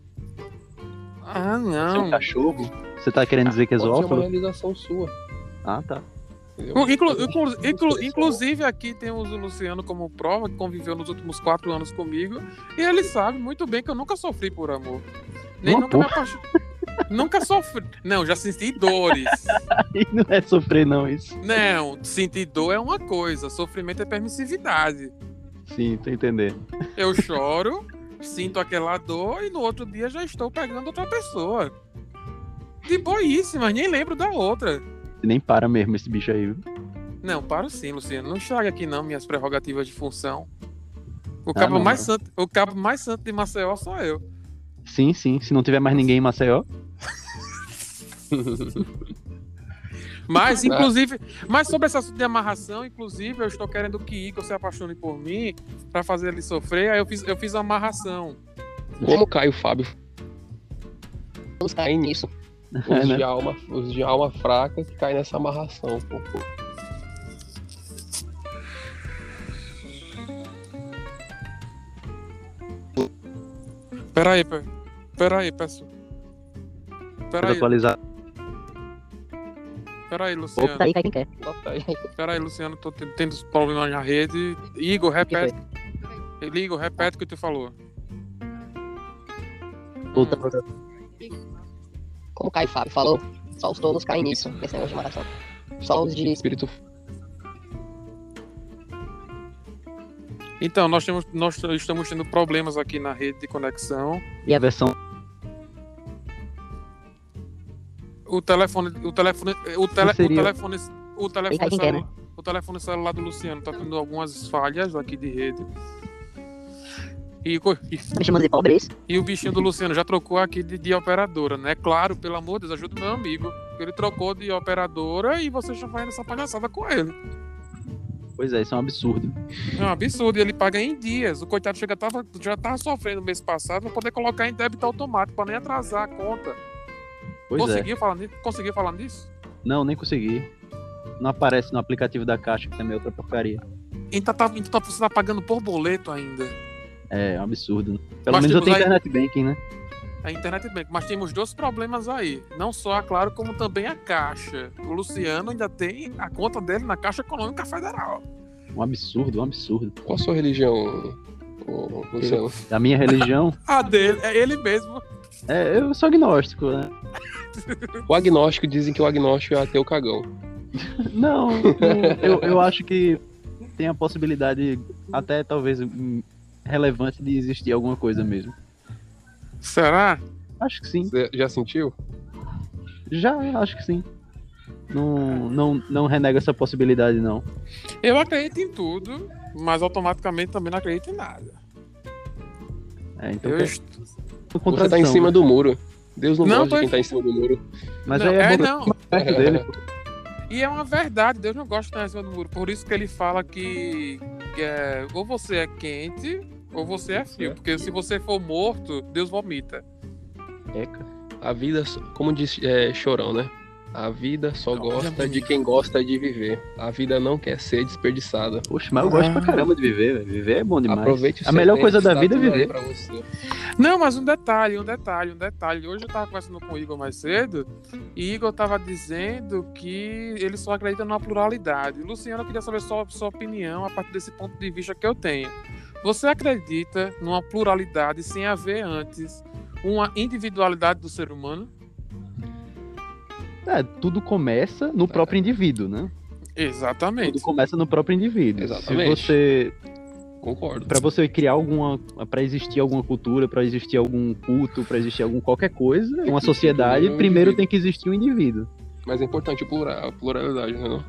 Ah, Você é um não. cachorro? Você tá querendo dizer que é Pode ser uma zoófilo? realização sua. Ah, tá. Inclu- inclu- inclu- inclusive, aqui temos o Luciano como prova, que conviveu nos últimos quatro anos comigo, e ele sabe muito bem que eu nunca sofri por amor. Nem Uma nunca me porra. apaixonei. nunca sofri. Não, já senti dores. *laughs* Aí não é sofrer, não, isso. Não, sentir dor é uma coisa, sofrimento é permissividade. Sim, tô entendendo. Eu choro, sinto aquela dor e no outro dia já estou pegando outra pessoa. De boíssima, nem lembro da outra. Nem para mesmo esse bicho aí, viu? Não, paro sim, Luciano. Não estraga aqui não minhas prerrogativas de função. O Ah, cabo, não, mais, não. santo, o cabo mais santo de Maceió sou eu. Sim, sim. Se não tiver mais ninguém em Maceió. *laughs* Mas, *laughs* inclusive, mas sobre esse assunto de amarração, inclusive, eu estou querendo que Igor se apaixone por mim pra fazer ele sofrer. Aí eu fiz, eu fiz a amarração. Como cai o Fábio? Vamos cair nisso. *laughs* É, Os, né? de alma, os de alma fraca que caem nessa amarração. Pô. Pera aí, pe- pera aí, peço. Pera Pra aí, atualizar. Pera aí, Luciano. Tá aí, cai quem quer. Bota aí. Pera aí, Luciano, tô tendo problemas na rede. Igor, repete. Igor, repete o que tu falou. Puta. Como o Caio Fábio falou, só os tolos caem nisso, nesse negócio de maração. Só os de Espírito Então, nós, temos, nós estamos tendo problemas aqui na rede de conexão. E a versão. O telefone, o telefone, o, tele, o telefone, o telefone, quer, celular, o telefone celular do Luciano tá tendo algumas falhas aqui de rede. E, e, me chamando de pobre, isso? e o bichinho do Luciano já trocou aqui de, de operadora, né? Claro, pelo amor de Deus, ajuda o meu amigo. Ele trocou de operadora e você já vai nessa palhaçada com ele. Pois é, isso é um absurdo. É um absurdo, e ele paga em dias. O coitado chega, tava, já tava sofrendo mês passado pra poder colocar em débito automático, pra nem atrasar a conta. Pois é. Conseguiu falar nisso? Conseguiu falar nisso? Não, nem consegui. Não aparece no aplicativo da Caixa, que também é outra porcaria. Então, tá, então tá- você tá pagando por boleto ainda. É, é um absurdo. né? Pelo Mas menos eu tenho aí- internet banking, né? A internet bank. Mas temos dois problemas aí. Não só a Claro, como também a Caixa. O Luciano ainda tem a conta dele na Caixa Econômica Federal. Um absurdo, um absurdo. Qual a sua religião, Luciano? Da minha religião, *laughs* A dele, é ele mesmo. É, eu sou agnóstico, né? *laughs* O agnóstico dizem que o agnóstico é ateu cagão. *laughs* Não, eu, eu acho que tem a possibilidade, até talvez relevante, de existir alguma coisa mesmo. Será? Acho que sim. Você já sentiu? Já, acho que sim. Não, não, não renega essa possibilidade, não. Eu acredito em tudo, mas automaticamente também não acredito em nada. É, então Eu tem est- Você tá em cima né? do muro. Deus não, Não, gosta tô- de quem tá em cima do muro. Mas não, aí é, é, não. *laughs* perto dele. pô. E é uma verdade, Deus não gosta de estar em cima do muro. Por isso que ele fala que, que é, ou você é quente ou você é frio. Porque se você for morto, Deus vomita. Eca. A vida, como diz é, Chorão, né? A vida só Não, gosta olha, de quem gosta de viver. A vida não quer ser desperdiçada. Poxa, mas eu gosto pra Ah. caramba de viver, velho. Viver é bom demais. Aproveite A melhor coisa da vida é viver. Não, mas um detalhe, um detalhe, um detalhe. Hoje eu tava conversando com o Igor mais cedo, e Igor tava dizendo que ele só acredita numa pluralidade. Luciano, eu queria saber sua, sua opinião a partir desse ponto de vista que eu tenho. Você acredita numa pluralidade sem haver antes uma individualidade do ser humano? É, tudo começa no próprio indivíduo, né? Exatamente. Tudo começa no próprio indivíduo. Exatamente. Se você, Concordo. para você criar alguma, para existir alguma cultura, para existir algum culto, para existir algum qualquer coisa, uma sociedade, um primeiro indivíduo. tem que existir um indivíduo. Mas é importante plural, a pluralidade, né? Não?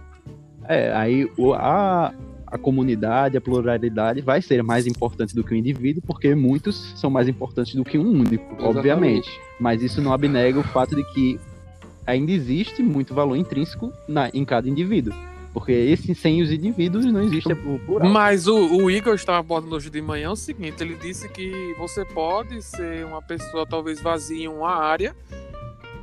É, aí a, a comunidade, a pluralidade vai ser mais importante do que o indivíduo, porque muitos são mais importantes do que um único, obviamente. Mas isso não abnega o fato de que ainda existe muito valor intrínseco na, em cada indivíduo. Porque esse, sem os indivíduos não existe o plural. Mas o, o Igor estava abordando hoje de manhã o seguinte: ele disse que você pode ser uma pessoa talvez vazia em uma área.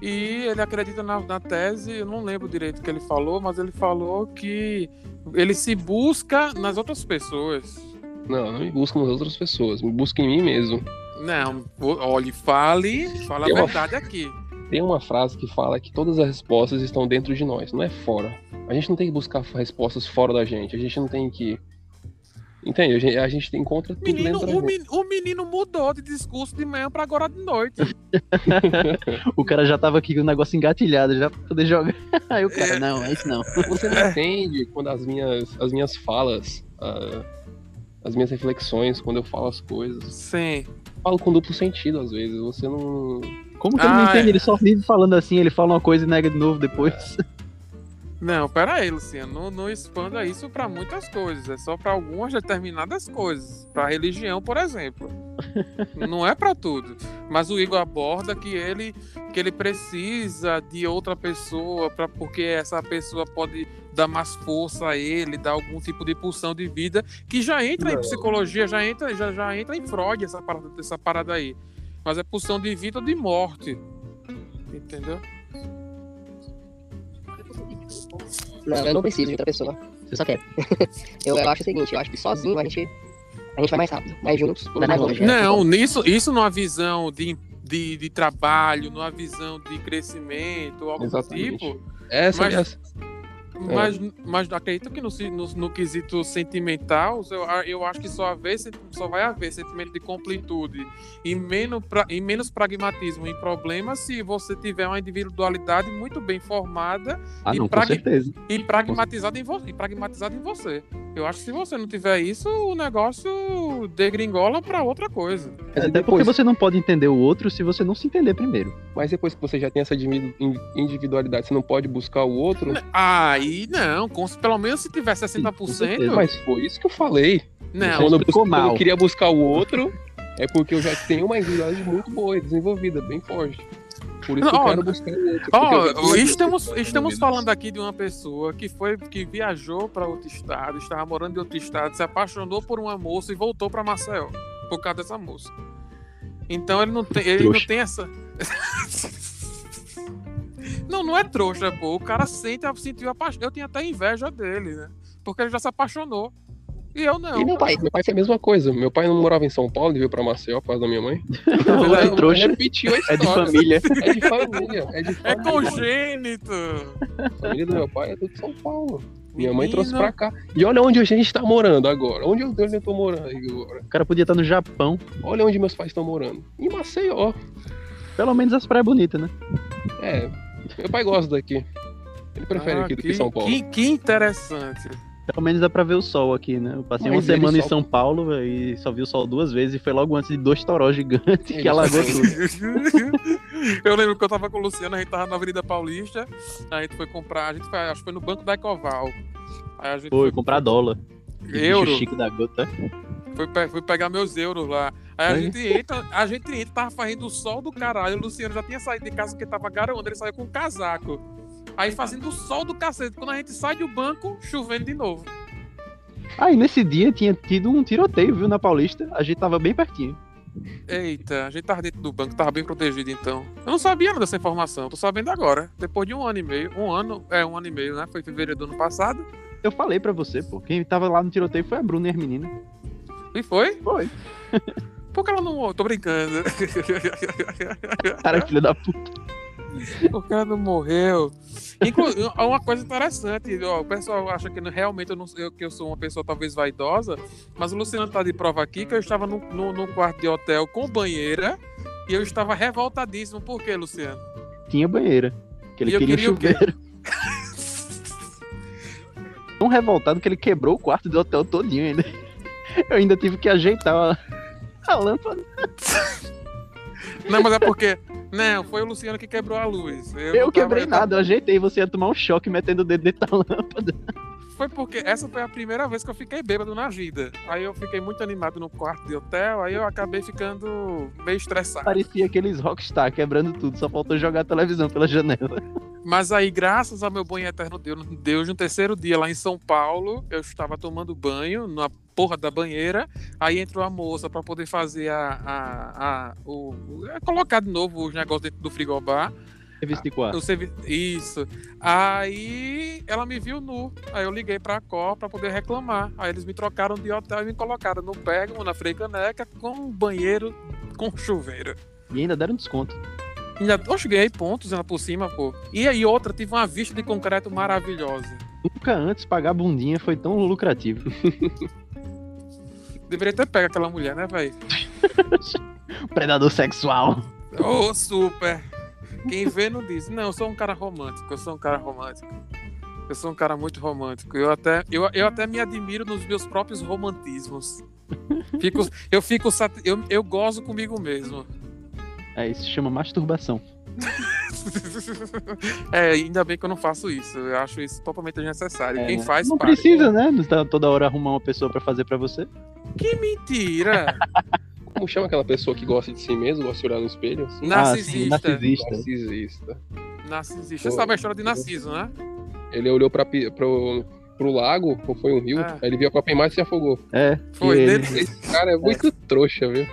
E ele acredita na, na tese, eu não lembro direito o que ele falou, mas ele falou que ele se busca nas outras pessoas. Não, não me busca nas outras pessoas, me busca em mim mesmo. Não, o- olhe, fale, fala a Eu- verdade aqui. Tem uma frase que fala que todas as respostas estão dentro de nós, não é fora. A gente não tem que buscar respostas fora da gente, a gente não tem que. Entende? A gente, a gente encontra tudo Menino, dentro da o, gente. men- o menino mudou de discurso de manhã para agora de noite. *laughs* O cara já tava aqui com o negócio engatilhado já pra poder jogar. *laughs* Aí o cara, É. não, é isso não. Você não entende quando as minhas, as minhas falas, ah, as minhas reflexões, quando eu falo as coisas. Sim. Eu falo com duplo sentido às vezes. Você não. Como que ele não Ah, entende? é. Ele só vive falando assim, ele fala uma coisa e nega de novo depois. Não, pera aí, Luciano, não, não expanda isso para muitas coisas, é só para algumas determinadas coisas, para religião, por exemplo. *laughs* não é para tudo. Mas o Igor aborda que ele que ele precisa de outra pessoa para porque essa pessoa pode dar mais força a ele, dar algum tipo de pulsão de vida, que já entra em Não. psicologia, já entra já, já entra em Freud essa parada, essa parada aí. Mas é pulsão de vida ou de morte. Entendeu? Não, eu não preciso de outra pessoa. Você só quer. *laughs* eu, eu acho o seguinte, eu acho que sozinho a gente, a gente vai mais rápido, mas juntos ainda mais longe. Não, nisso, isso numa visão de, de, de trabalho, numa visão de crescimento, algo do tipo. Essa Mas- é a- Mas, mas acredito que no, no, no quesito sentimental, eu, eu acho que só, haver, só vai haver sentimento de completude e menos, pra, e menos pragmatismo em problemas se você tiver uma individualidade muito bem formada Ah, E não, pra com que- certeza. e pragmatizada em, vo, e pragmatizada em você. Eu acho que se você não tiver isso, o negócio degringola para outra coisa. Mas Até depois, porque você não pode entender o outro se você não se entender primeiro. mas depois que você já tem essa individu- in- individualidade, você não pode buscar o outro. Aí não, com- pelo menos se tiver 60%, certeza. Mas foi isso que eu falei. não. quando, eu, explicou bus- quando eu mal. queria buscar o outro, é porque eu já tenho uma individualidade muito boa e desenvolvida, bem forte. Por isso que eu quero buscar o outro. tenho estamos, estamos falando aqui de uma pessoa que foi que viajou para outro estado, estava morando em outro estado, se apaixonou por uma moça e voltou para Maceió por causa dessa moça. Então ele não tem, ele não Trouxa. tem essa. não, não é trouxa, pô. O cara sente, sentiu a paixão. Eu tinha até inveja dele, né? Porque ele já se apaixonou. E eu não. E meu pai? Meu pai foi a mesma coisa. Meu pai não morava em São Paulo, ele veio pra Maceió por causa da minha mãe. *laughs* Não, é trouxa. repetiu a É de história. família. É de família. É de É família. congênito. A família do meu pai é tudo de São Paulo. Minha mãe Menino. trouxe pra cá. E olha onde a gente tá morando agora. Onde eu, onde eu tô morando agora. O cara podia estar no Japão. Olha onde meus pais estão morando. Em Maceió. Pelo menos as praias bonitas, né? É. Meu pai gosta daqui. Ele prefere Ah, aqui do que São Paulo. Que, que interessante. Pelo menos dá pra ver o sol aqui, né? Eu passei Mas uma semana em São Paulo véio, e só vi o sol duas vezes e foi logo antes de dois torós gigantes que alagou tudo. *laughs* eu lembro que eu tava com o Luciano, a gente tava na Avenida Paulista, a gente foi comprar, a gente foi, acho que foi no Banco da Ecoval. Aí a gente Foi comprar dólar. euro, chique da gota. foi, pe- foi pegar meus euros lá. Aí a É. gente entra, a gente entra, tava fazendo o sol do caralho, o Luciano já tinha saído de casa porque tava garoando, ele saiu com um casaco. Aí fazendo o sol do cacete, quando a gente sai do banco, chovendo de novo. Aí nesse dia tinha tido um tiroteio, viu, na Paulista. A gente tava bem pertinho. Eita, a gente tava dentro do banco, tava bem protegido então. Eu não sabia nada dessa informação, tô sabendo agora. Depois de um ano e meio. Um ano, é, um ano e meio, né? Foi em fevereiro do ano passado. Eu falei pra você, pô. Quem tava lá no tiroteio foi a Bruna e as meninas. E foi? Foi. Por que ela não. Tô brincando. Cara, filho da puta. *laughs* O cara não morreu. Inclusive, uma coisa interessante, ó, o pessoal acha que realmente eu, não, eu, que eu sou uma pessoa talvez vaidosa, mas o Luciano tá de prova aqui que eu estava no, no, no quarto de hotel com banheira e eu estava revoltadíssimo. Por quê, Luciano? Tinha banheira. Que ele E queria, queria chuveiro. *laughs* Tão revoltado que ele quebrou o quarto do hotel todinho ainda. Eu ainda tive que ajeitar a, a lâmpada. *laughs* Não, mas é porque. Não, foi o Luciano que quebrou a luz. Eu, Eu quebrei tava- nada, eu ajeitei. Você ia tomar um choque metendo o dedo dentro da lâmpada. Foi porque essa foi a primeira vez que eu fiquei bêbado na vida. Aí eu fiquei muito animado no quarto de hotel, aí eu acabei ficando meio estressado. Parecia aqueles rockstar quebrando tudo, só faltou jogar a televisão pela janela. Mas aí, graças ao meu banho eterno Deus, Deus, no terceiro dia lá em São Paulo, eu estava tomando banho na porra da banheira. Aí entrou a moça para poder fazer a. a, a o, é, colocar de novo os negócios dentro do frigobar. Serviço de quarto. O servi... Isso. Aí ela me viu nu. Aí eu liguei pra Cor pra poder reclamar. Aí eles me trocaram de hotel e me colocaram no Bergamo, na Freicaneca, com um banheiro com chuveiro. E ainda deram desconto. Ainda, oxe, ganhei pontos ainda por cima, pô. E aí outra, tive uma vista de concreto maravilhosa. Nunca antes pagar bundinha foi tão lucrativo. *laughs* Deveria ter pego aquela mulher, né, velho? *laughs* Predador sexual. Ô, super! Quem vê não diz. Não, eu sou um cara romântico, eu sou um cara romântico. Eu sou um cara muito romântico. Eu até, eu, eu até me admiro nos meus próprios romantismos. Fico, eu fico eu, eu gozo comigo mesmo. É, isso se chama masturbação. *laughs* É, ainda bem que eu não faço isso. Eu acho isso totalmente desnecessário. É, Quem né? faz, Não paga. precisa, né? Tá toda hora arrumar uma pessoa pra fazer pra você. Que mentira! *laughs* Como chama aquela pessoa que gosta de si mesmo, gosta de olhar no espelho? Assim? Narcisista. Ah, sim, narcisista. Narcisista. Narcisista. Você sabe a história de Narciso, né? Ele olhou pra, pi- pro, pro lago, ou foi um rio, Ah. aí ele viu a copa em mar e se afogou. É. Foi ele- dele. Esse cara é muito trouxa, viu?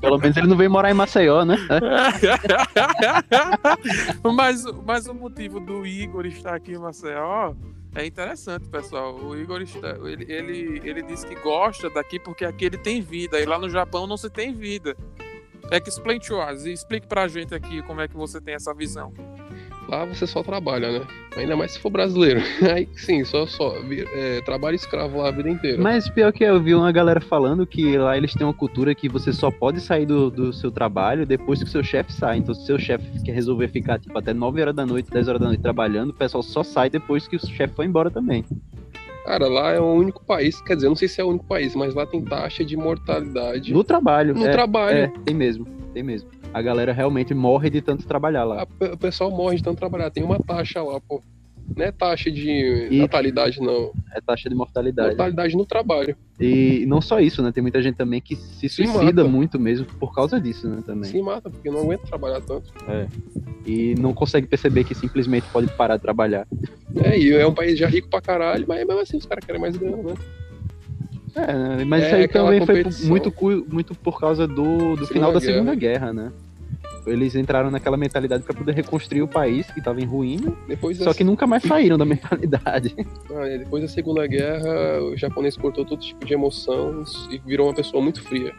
Pelo menos ele não veio morar em Maceió, né? *laughs* mas, mas o motivo do Igor estar aqui em Maceió é interessante, pessoal. O Igor está, ele, ele, ele disse que gosta daqui porque aqui ele tem vida e lá no Japão não se tem vida. É que explain to us, e explique pra gente aqui como é que você tem essa visão. Lá você só trabalha, né? Ainda mais se for brasileiro. *laughs* Aí sim, só, só é, trabalho escravo lá a vida inteira. Mas pior que eu vi uma galera falando que lá eles têm uma cultura que você só pode sair do, do seu trabalho depois que o seu chefe sai. Então, se o seu chefe quer resolver ficar tipo, até 9 horas da noite, 10 horas da noite trabalhando, o pessoal só sai depois que o chefe foi embora também. Cara, lá é o único país, quer dizer, eu não sei se é o único país, mas lá tem taxa de mortalidade No trabalho. no é, trabalho. é, tem mesmo, tem mesmo. A galera realmente morre de tanto trabalhar lá. A pe- O pessoal morre de tanto trabalhar. Tem uma taxa lá, pô. Não é taxa de E- natalidade, não. É taxa de mortalidade. Mortalidade no trabalho. E não só isso, né? Tem muita gente também que se Se suicida mata. muito mesmo por causa disso, né? Também. Se mata, porque não aguenta trabalhar tanto. E não consegue perceber que simplesmente pode parar de trabalhar. É, e é um país já rico pra caralho, mas mesmo assim os caras querem mais grana, né? É, né, mas É isso aí também foi muito, muito por causa do, do Segunda final da Guerra. Segunda Guerra, né? Eles entraram naquela mentalidade para poder reconstruir o país que estava em ruína, Depois só da, que nunca mais saíram da *laughs* mentalidade. ah, é, depois da Segunda Guerra, o japonês cortou todo tipo de emoção e virou uma pessoa muito fria.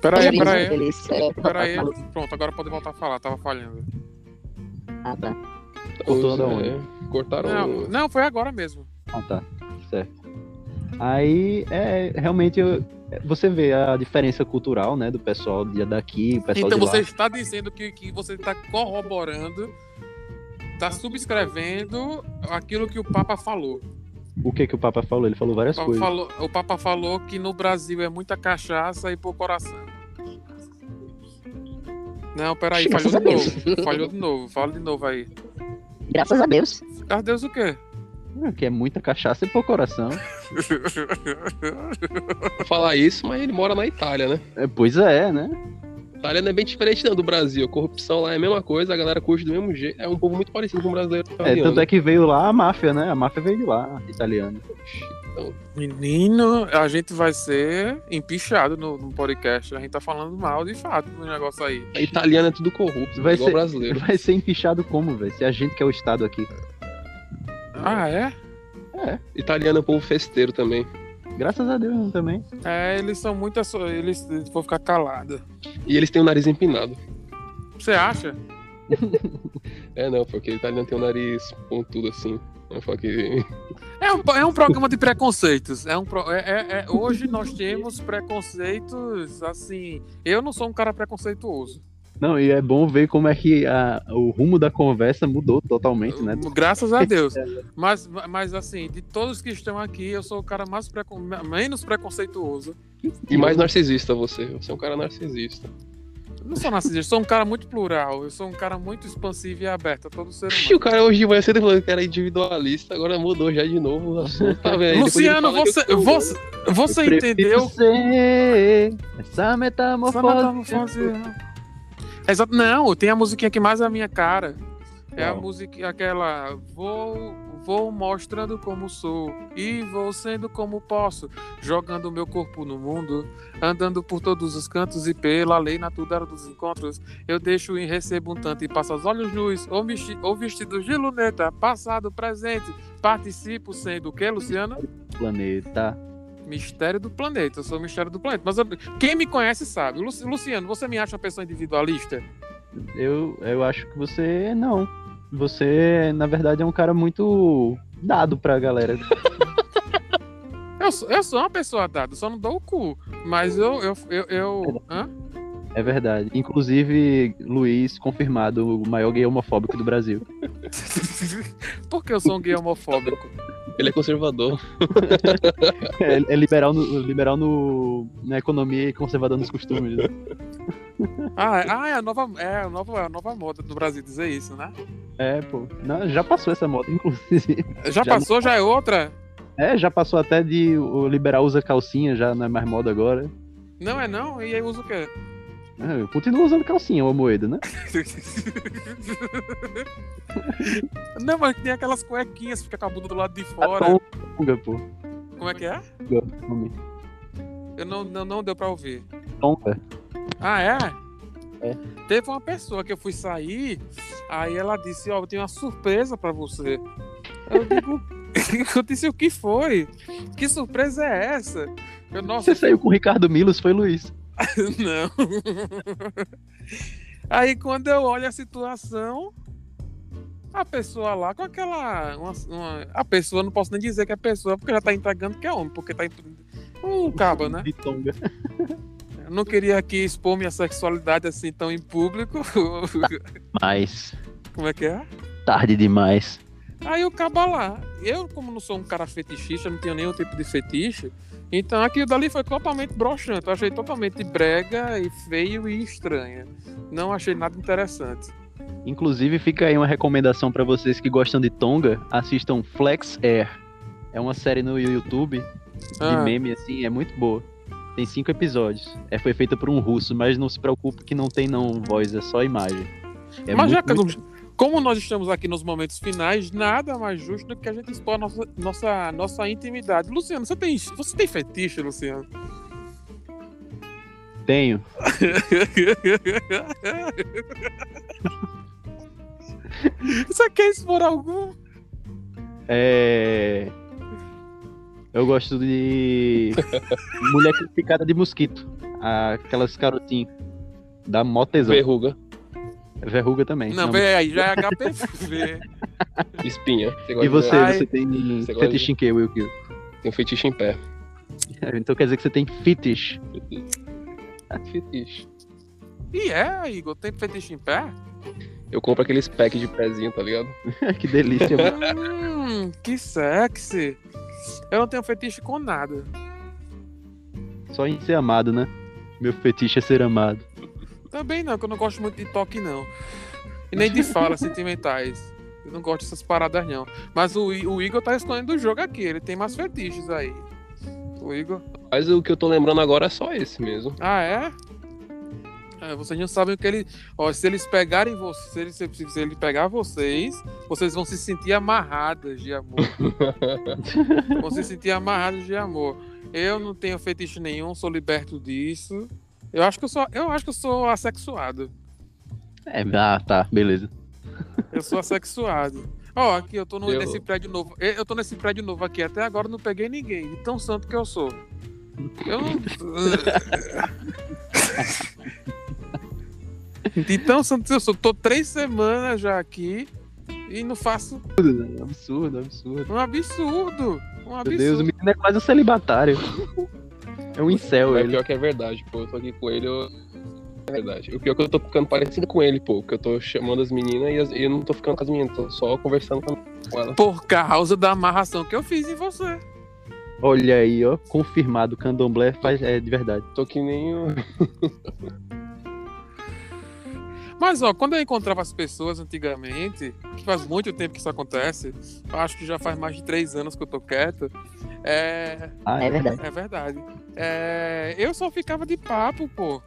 Peraí, peraí. feliz, é. Peraí. Pronto, agora pode voltar a falar, tava falhando. Ah, tá. Cortou da onde? é, cortaram. Não, não, foi agora mesmo. Ah, tá. Certo. Aí, é, realmente, eu- você vê a diferença cultural, né, do pessoal daqui, o pessoal Então de você lá. está dizendo que, que você está corroborando, está subscrevendo aquilo que o Papa falou. O que que o Papa falou? Ele falou várias O Papa coisas. falou, o Papa falou que no Brasil é muita cachaça e pouco coração. Não, peraí, falhou Graças a de novo. Falhou de novo, fala de novo aí. Graças a Deus. Ah, Deus o quê? É, Que é muita cachaça e pouco coração. Falar isso, mas ele mora na Itália, né? É, pois é, né? Itália não é bem diferente não do Brasil. A corrupção lá é a mesma coisa, a galera curte do mesmo jeito. É um povo muito parecido com o brasileiro É, italiano. tanto é que veio lá a máfia, né? A máfia veio de lá, italiana. então. Menino, a gente vai ser empichado no, no podcast. A gente tá falando mal de fato do negócio aí. A italiana é tudo corrupto, Vai igual ser- brasileiro. Vai ser empichado como, velho? Se a gente que é o Estado aqui. Ah, é? É, italiano é um povo festeiro também. Graças a Deus também. É, eles são muito. asso- Eles vão ficar calados. E eles têm o nariz empinado. Você acha? *laughs* É, não, porque o italiano tem o nariz pontudo assim. Que. É um, é um programa de preconceitos. É um, pro- é- é- é- hoje nós temos preconceitos assim. Eu não sou um cara preconceituoso. Não, e é bom ver como é que a- o rumo da conversa mudou totalmente, né? Graças a Deus. *laughs* Mas, mas assim, de todos que estão aqui, eu sou o cara mais precon... menos preconceituoso. E mais narcisista você. Você é um cara narcisista. Eu não sou narcisista, eu sou um cara muito plural. Eu sou um cara muito expansivo e aberto a todo ser humano. o cara hoje de manhã cedo falando que era individualista, agora mudou já de novo o *laughs* assunto. Tá vendo? Luciano, você, eu sou- você, você entendeu? ser essa Essa metamorfose. Metamorfose. Exato. Não, tem a musiquinha que mais é a minha cara. É a Qual? música, aquela. Vou, vou mostrando como sou e vou sendo como posso, jogando meu corpo no mundo, andando por todos os cantos e pela lei natural dos encontros. Eu deixo e recebo um tanto e passo os olhos nus ou, ou vestidos de luneta, passado, presente. Participo sendo o que, Luciano? Planeta. Mistério do planeta. Eu sou o mistério do planeta. Mas eu- quem me conhece sabe. Lu- Luciano, você me acha uma pessoa individualista? Eu, eu acho que você não. Você, na verdade, é um cara muito dado pra galera. *laughs* Eu sou, eu sou uma pessoa dada, só não dou o cu. Mas eu. eu, eu, eu- hã? É verdade. Inclusive, Luiz, confirmado, o maior gay homofóbico do Brasil. *laughs* Por que eu sou um gay homofóbico? Ele é conservador. *laughs* É, é liberal, no, liberal no, na economia e conservador nos costumes. né? Ah, é, ah, é, a nova, é, a nova, a nova moda do Brasil dizer isso, né? É, pô. Não, já passou essa moda, inclusive. Já, Já passou, já é outra? É, já passou até de o liberal usa calcinha, já não é mais moda agora. Não é não? E aí usa o quê? É, eu continuo usando calcinha, uma moeda, né? *laughs* não, mas tem aquelas cuequinhas que fica com a bunda do lado de A fora. tonga, pô. Como é que é? Eu não, não, não deu pra ouvir. Tonga. Ah, é? É. Teve uma pessoa que eu fui sair, aí ela disse, ó, eu tenho uma surpresa pra você. Eu digo, *laughs* eu disse, o que foi? Que surpresa é essa? Eu, Você saiu com o Ricardo Milos, foi Luiz. *laughs* não. Aí quando eu olho a situação, a pessoa lá com aquela. uma- uma- a pessoa, não posso nem dizer que é pessoa, porque já tá entregando que é homem, porque tá. Um caba, né? De tonga. *laughs* Eu não queria aqui expor minha sexualidade assim tão em público. Mas, Como é que é? tarde demais. Aí o caba lá. Eu, como não sou um cara fetichista, não tenho nenhum tipo de fetiche, então aquilo dali foi totalmente broxante. Eu achei totalmente brega e feio e estranha. Não achei nada interessante. Inclusive, fica aí uma recomendação pra vocês que gostam de tonga, assistam Flex Air. É uma série no YouTube de Ah. meme, assim, é muito boa. Tem cinco episódios. É, foi feita por um russo, mas não se preocupe que não tem não voz, é só imagem. É Mas já muito, que muito- como nós estamos aqui nos momentos finais, nada mais justo do que a gente expor a nossa, nossa, nossa intimidade. Luciano, você tem, você tem fetiche, Luciano? Tenho. *laughs* você quer expor algum? É... Eu gosto de mulher *laughs* picada de mosquito. Aquelas carotinhas. Dá mó tesão. Verruga, Verruga também. Não, vem aí, já é HPV. *laughs* espinha. Você E de- você, você tem Você fetiche em que, Wilkie? Tem fetiche em pé. Então quer dizer que você tem fetiche. Fetiche. E é, Igor, tem fetiche em pé? Eu compro aqueles packs de pezinho, tá ligado? *laughs* que delícia. mano. Hum, que sexy. Eu não tenho fetiche com nada. Só em ser amado, né? Meu fetiche é ser amado. Também não, que eu não gosto muito de toque, não. E nem de falas sentimentais. Eu não gosto dessas paradas, não. Mas o, o Igor tá escolhendo o jogo aqui. Ele tem mais fetiches aí. O Igor. Mas o que eu tô lembrando agora é só esse mesmo. Ah, é? É, vocês não sabem o que ele. Ó, se eles pegarem vocês, se, se, se ele pegar vocês, vocês vão se sentir amarradas de amor. *laughs* vão se sentir amarradas de amor. Eu não tenho fetiche nenhum, sou liberto disso. Eu acho que eu sou, eu acho que eu sou assexuado. É, ah, tá, beleza. Eu sou assexuado. Ó, aqui eu tô no- Eu- nesse prédio novo. Eu tô nesse prédio novo aqui até agora não peguei ninguém. Tão santo que eu sou. Eu não. *laughs* De tão santo que eu sou. Tô três semanas já aqui e não faço Absurdo, absurdo. um absurdo. Um Meu Deus, o absurdo. menino é quase um celibatário. É um incel É ele. pior que é verdade, pô. Eu tô aqui com ele, eu... É verdade. O pior é que eu tô ficando parecido com ele, pô. Que eu tô chamando as meninas e, as- e eu não tô ficando com as meninas, tô só conversando com com elas. Por causa da amarração que eu fiz em você. Olha aí, ó. Confirmado, candomblé faz, é de verdade. Tô que nem o. *laughs* Mas, ó, quando eu encontrava as pessoas antigamente, que faz muito tempo que isso acontece, eu acho que já faz mais de três anos que eu tô quieto, é, Ah, É verdade. é verdade. É, eu só ficava de papo, pô.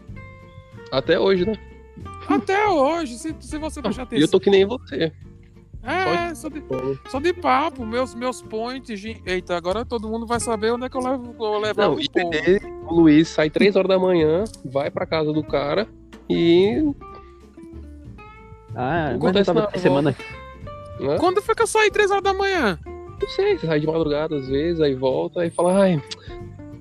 Até hoje, né? Até hoje, se, se você prestar E atenção. eu tô que nem você. É, só de, só de papo, meus, meus points. de- Eita, agora todo mundo vai saber onde é que eu levo, eu levo Não, o Luiz sai 3 horas da manhã, vai pra casa do cara e. ah não Acontece tava na três semanas. Né? Quando foi que eu saí três horas da manhã? Não sei, você sai de madrugada às vezes, aí volta aí fala, ai,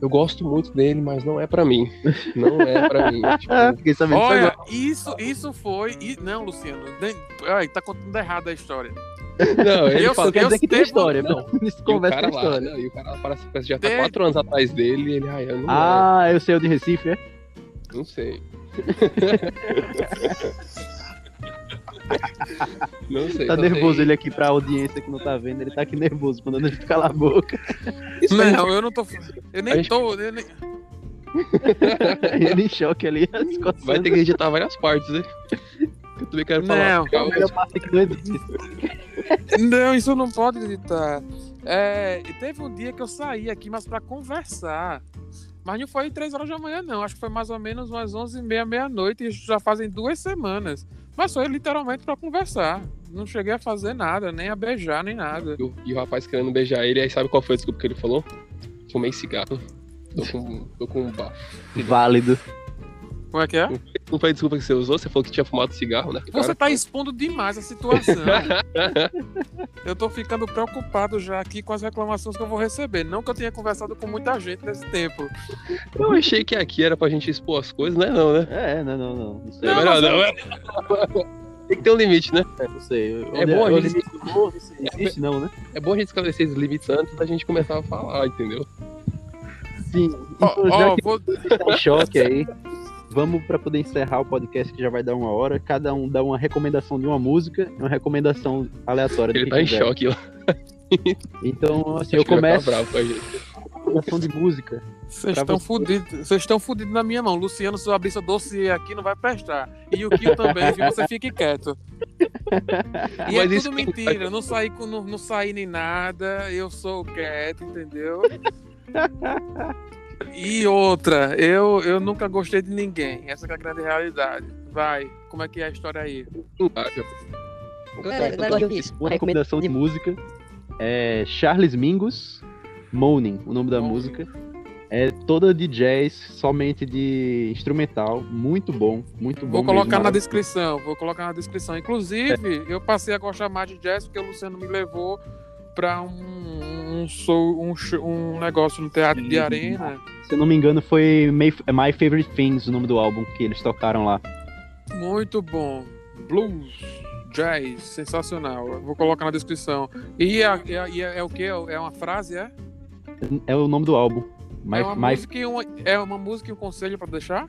eu gosto muito dele, mas não é pra mim. Não é pra mim. *laughs* Tipo, Ah, fiquei sabendo disso Olha, agora. isso, isso foi. e- Não, Luciano, nem- ai, tá contando errado a história. não, ele Eu- fala, Isso quer dizer que tem história, não. Isso e o conversa com lá, história. né? E o cara parece que já tá Tem- quatro anos atrás dele e ele, ai, eu não, Ah, eu sei o de Recife, é? é, não sei. *laughs* não sei. Tá nervoso sei- ele aqui pra audiência que não tá vendo. Ele tá aqui nervoso, mandando ele calar a boca. Isso aí, Não, eu não tô. Eu nem gente- tô. eu nem- *laughs* ele em choque ali. Vai ter que editar várias partes, né? Eu também quero falar. Não. Não existe. Não, isso não pode editar. É, e teve um dia que eu saí aqui, mas pra conversar. Mas não foi três horas da manhã, não. Acho que foi mais ou menos umas onze e meia, meia-noite. E já fazem duas semanas. Mas foi literalmente pra conversar. Não cheguei a fazer nada, nem a beijar, nem nada. E o- E o rapaz querendo beijar ele, aí sabe qual foi a desculpa que ele falou? Fumei cigarro. Tô com, tô com um bafo. Válido. Como é que é? Não foi a desculpa que você usou? Você falou que tinha fumado cigarro, né? Você tá expondo demais a situação. *laughs* eu tô ficando preocupado já aqui com as reclamações que eu vou receber. Não que eu tenha conversado com muita gente nesse tempo. Eu achei que aqui era pra gente expor as coisas, né? Não, né? É, não, não, não. Não sei. Não, É melhor eu- não. *laughs* Tem que ter um limite, né? É, não sei. É bom a gente- existe, não, né? É bom a gente estabelecer esses limites antes da gente começar a falar, entendeu? Sim. Ó, já ó, que vou- tá em choque aí, *laughs* vamos pra poder encerrar o podcast que já vai dar uma hora. Cada um dá uma recomendação de uma música uma recomendação aleatória. Ele tá em quiser. choque lá. Então, *laughs* assim, eu começo gente. recomendação de música. Vocês estão você. fudidos. Vocês estão fudidos na minha mão. Luciano, se eu abrir seu dossiê aqui, não vai prestar. E o Kio também? Você fique quieto. *laughs* E Mas é tudo mentira. Eu não saí, com, não, não saí nem nada. Eu sou quieto, entendeu? *laughs* E outra, eu, eu nunca gostei de ninguém. Essa que é a grande realidade. Vai, como é que é a história aí? É, Então, agora isso. Uma recomendação de música é Charles Mingus, Moaning, o nome da Moaning. música. É toda de jazz, somente de instrumental, muito bom, muito bom. Vou colocar mesmo. na descrição, vou colocar na descrição. Inclusive, eu passei a gostar mais de jazz porque o Luciano me levou pra um, um, show- um, show- um negócio no teatro de arena. Se eu não me engano, foi My, My Favorite Things, o nome do álbum que eles tocaram lá. Muito bom. Blues, jazz, sensacional. Eu Vou colocar na descrição. E, a- a- e é, é o que? É uma frase, é? É o nome do álbum. My, é, uma My- música e uma, é uma música e um conselho pra deixar?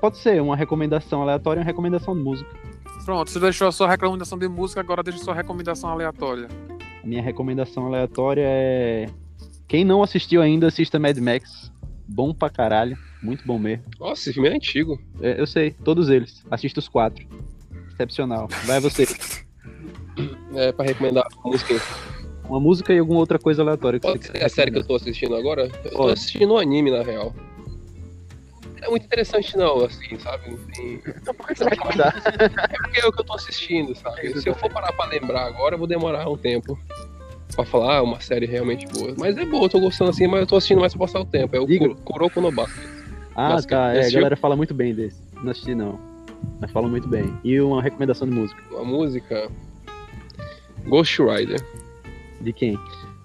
Pode ser uma recomendação aleatória e uma recomendação de música. Pronto, você deixou a sua recomendação de música, agora deixa a sua recomendação aleatória. A minha recomendação aleatória é. Quem não assistiu ainda, assista Mad Max. Bom pra caralho. Muito bom mesmo. Nossa, esse filme é antigo. É, eu sei, todos eles. Assista os quatro. Excepcional. Vai você. É pra recomendar a música. Uma música e alguma outra coisa aleatória. Que Pode você ser a série que eu tô assistindo agora? Eu tô assistindo um anime, na real. É muito interessante, não, assim, sabe? Não tem... Por que você vai? É porque é o que eu tô assistindo, sabe? Se eu for parar pra lembrar agora, eu vou demorar um tempo pra falar ah, uma série realmente boa. Mas é boa, eu tô gostando assim, mas eu tô assistindo mais pra passar o tempo. É o Diga. Kuro- Kuroko no Basket. Ah, Basket. tá. É, a galera fala muito bem desse. Não assisti, não. Mas fala muito bem. E uma recomendação de música. A música. Ghost Rider. De quem?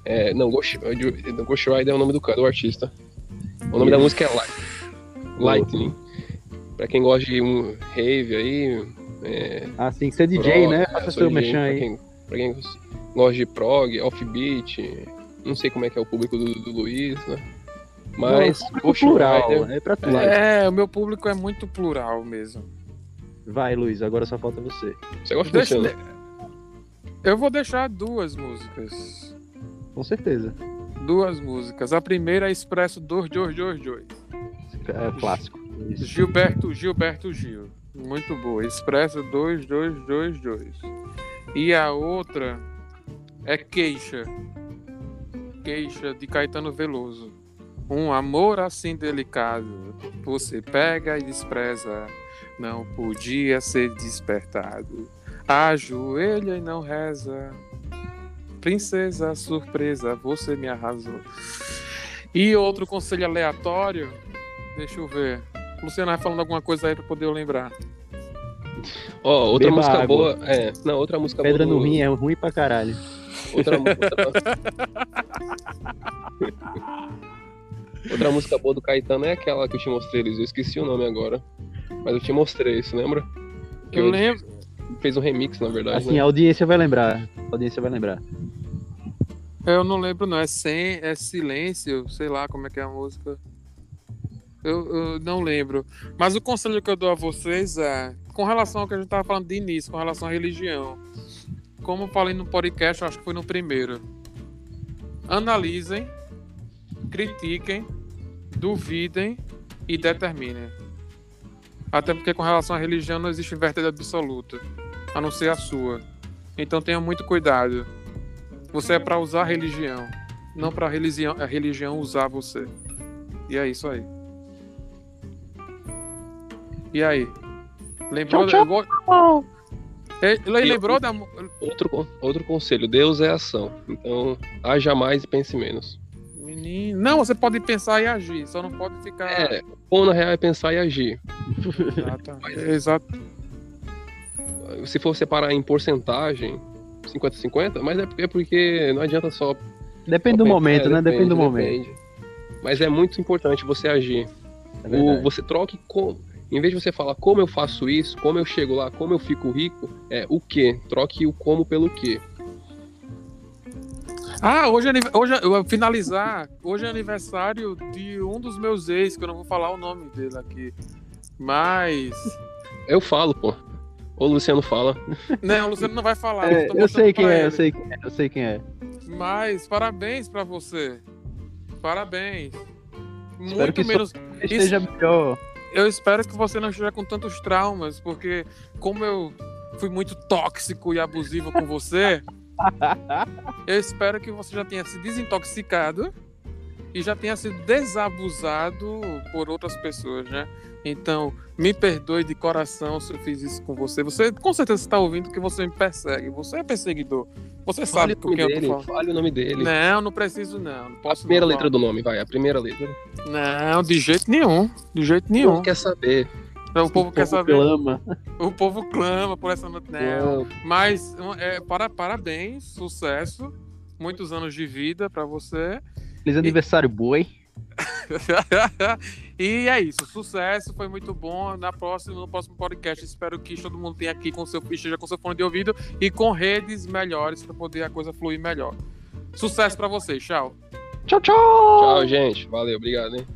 É, não, Ghost, Ghost Rider é o nome do cara, do artista. O nome da música é Light, Lightning. Pra quem gosta de um rave aí. É, Ah, sim, você é DJ, prog, né? é, Faça seu mexão pra aí. Quem, pra quem gosta de prog, offbeat. Não sei como é que é o público do, do Luiz, né? Mas. Não, Ghost plural. Rider. É pra tu. É, o meu público é muito plural mesmo. Vai, Luiz, agora só falta você. Você gosta de Deixa, Luciano? eu vou deixar duas músicas. Com certeza. Duas músicas. A primeira é Expresso 22222. É clássico. Isso. Gilberto, Gilberto Gil. Muito boa. Expresso 2222. E a outra é Queixa. Queixa de Caetano Veloso. Um amor assim delicado. Você pega e despreza. Não podia ser despertado. Ajoelha e não reza. Princesa surpresa, você me arrasou. E outro conselho aleatório. Deixa eu ver. Luciano vai falando alguma coisa aí pra poder eu lembrar. Ó, outra Beba música água. boa. É, não, outra música Pedra boa. no do- rim é ruim pra caralho. Outra, outra... *laughs* *laughs* outra música boa do Caetano é aquela que eu te mostrei. Eu esqueci o nome agora. Mas eu te mostrei, você lembra? Que Eu eu lembro. fez um remix, na verdade. Assim, né? a audiência vai lembrar. A audiência vai lembrar. Eu não lembro, não. É sem, é silêncio, sei lá como é que é a música. Eu, eu não lembro. Mas o conselho que eu dou a vocês é, com relação ao que a gente tava falando de início, com relação à religião. Como eu falei no podcast, acho que foi no primeiro. Analisem, critiquem, duvidem e determinem. Até porque com relação à religião não existe verdade absoluta, a não ser a sua. Então tenha muito cuidado. Você é para usar a religião, não para a religião usar você. E é isso aí. E aí? Lembrou? Tchau, lembrou- Eh, le- lembrou da Outro, outro conselho, Deus é ação. Então, haja mais e pense menos. menino? Não, você pode pensar e agir, só não pode ficar. É, o na real é pensar e agir. Exato. Exato. Se for separar em porcentagem, 50-50, mas é porque- é porque não adianta só. Depende do só momento, pensar, né? Depende do momento. depende. Mas é muito importante você agir. É O, você troque com. Em vez de você falar como eu faço isso, como eu chego lá, como eu fico rico, é o que. Troque o como pelo que. Ah, hoje, é hoje é- eu vou finalizar. Hoje é aniversário de um dos meus ex, que eu não vou falar o nome dele aqui. Mas. *laughs* Eu falo, pô. Ou o Luciano fala. *laughs* Não, o Luciano não vai falar. É, eu mostrando sei é, eu sei quem é, eu sei quem é. Mas parabéns pra você. Parabéns. Espero Muito que menos. Esteja melhor. Eu espero que você não esteja com tantos traumas, porque como eu fui muito tóxico e abusivo com você, *laughs* eu espero que você já tenha se desintoxicado e já tenha sido desabusado por outras pessoas, né? Então, me perdoe de coração se eu fiz isso com você. Você com certeza está ouvindo que você me persegue. Você é perseguidor. Você Fale sabe o nome quem eu tô falando. Fale o nome dele. Não, não preciso não. Não A posso primeira não, letra do nome, vai. A primeira letra. Não, de jeito nenhum. De jeito Não nenhum. quer saber. O povo quer saber. Clama. O povo clama por essa notícia. Não. Não. Mas é, para, parabéns, sucesso. Muitos anos de vida pra você. Feliz aniversário, boi. *laughs* e é isso, sucesso, foi muito bom. Na próxima, no próximo podcast, espero que todo mundo tenha aqui com seu esteja com seu fone de ouvido e com redes melhores para poder a coisa fluir melhor. Sucesso pra vocês, tchau. Tchau, tchau. Tchau, gente. Valeu, obrigado, hein?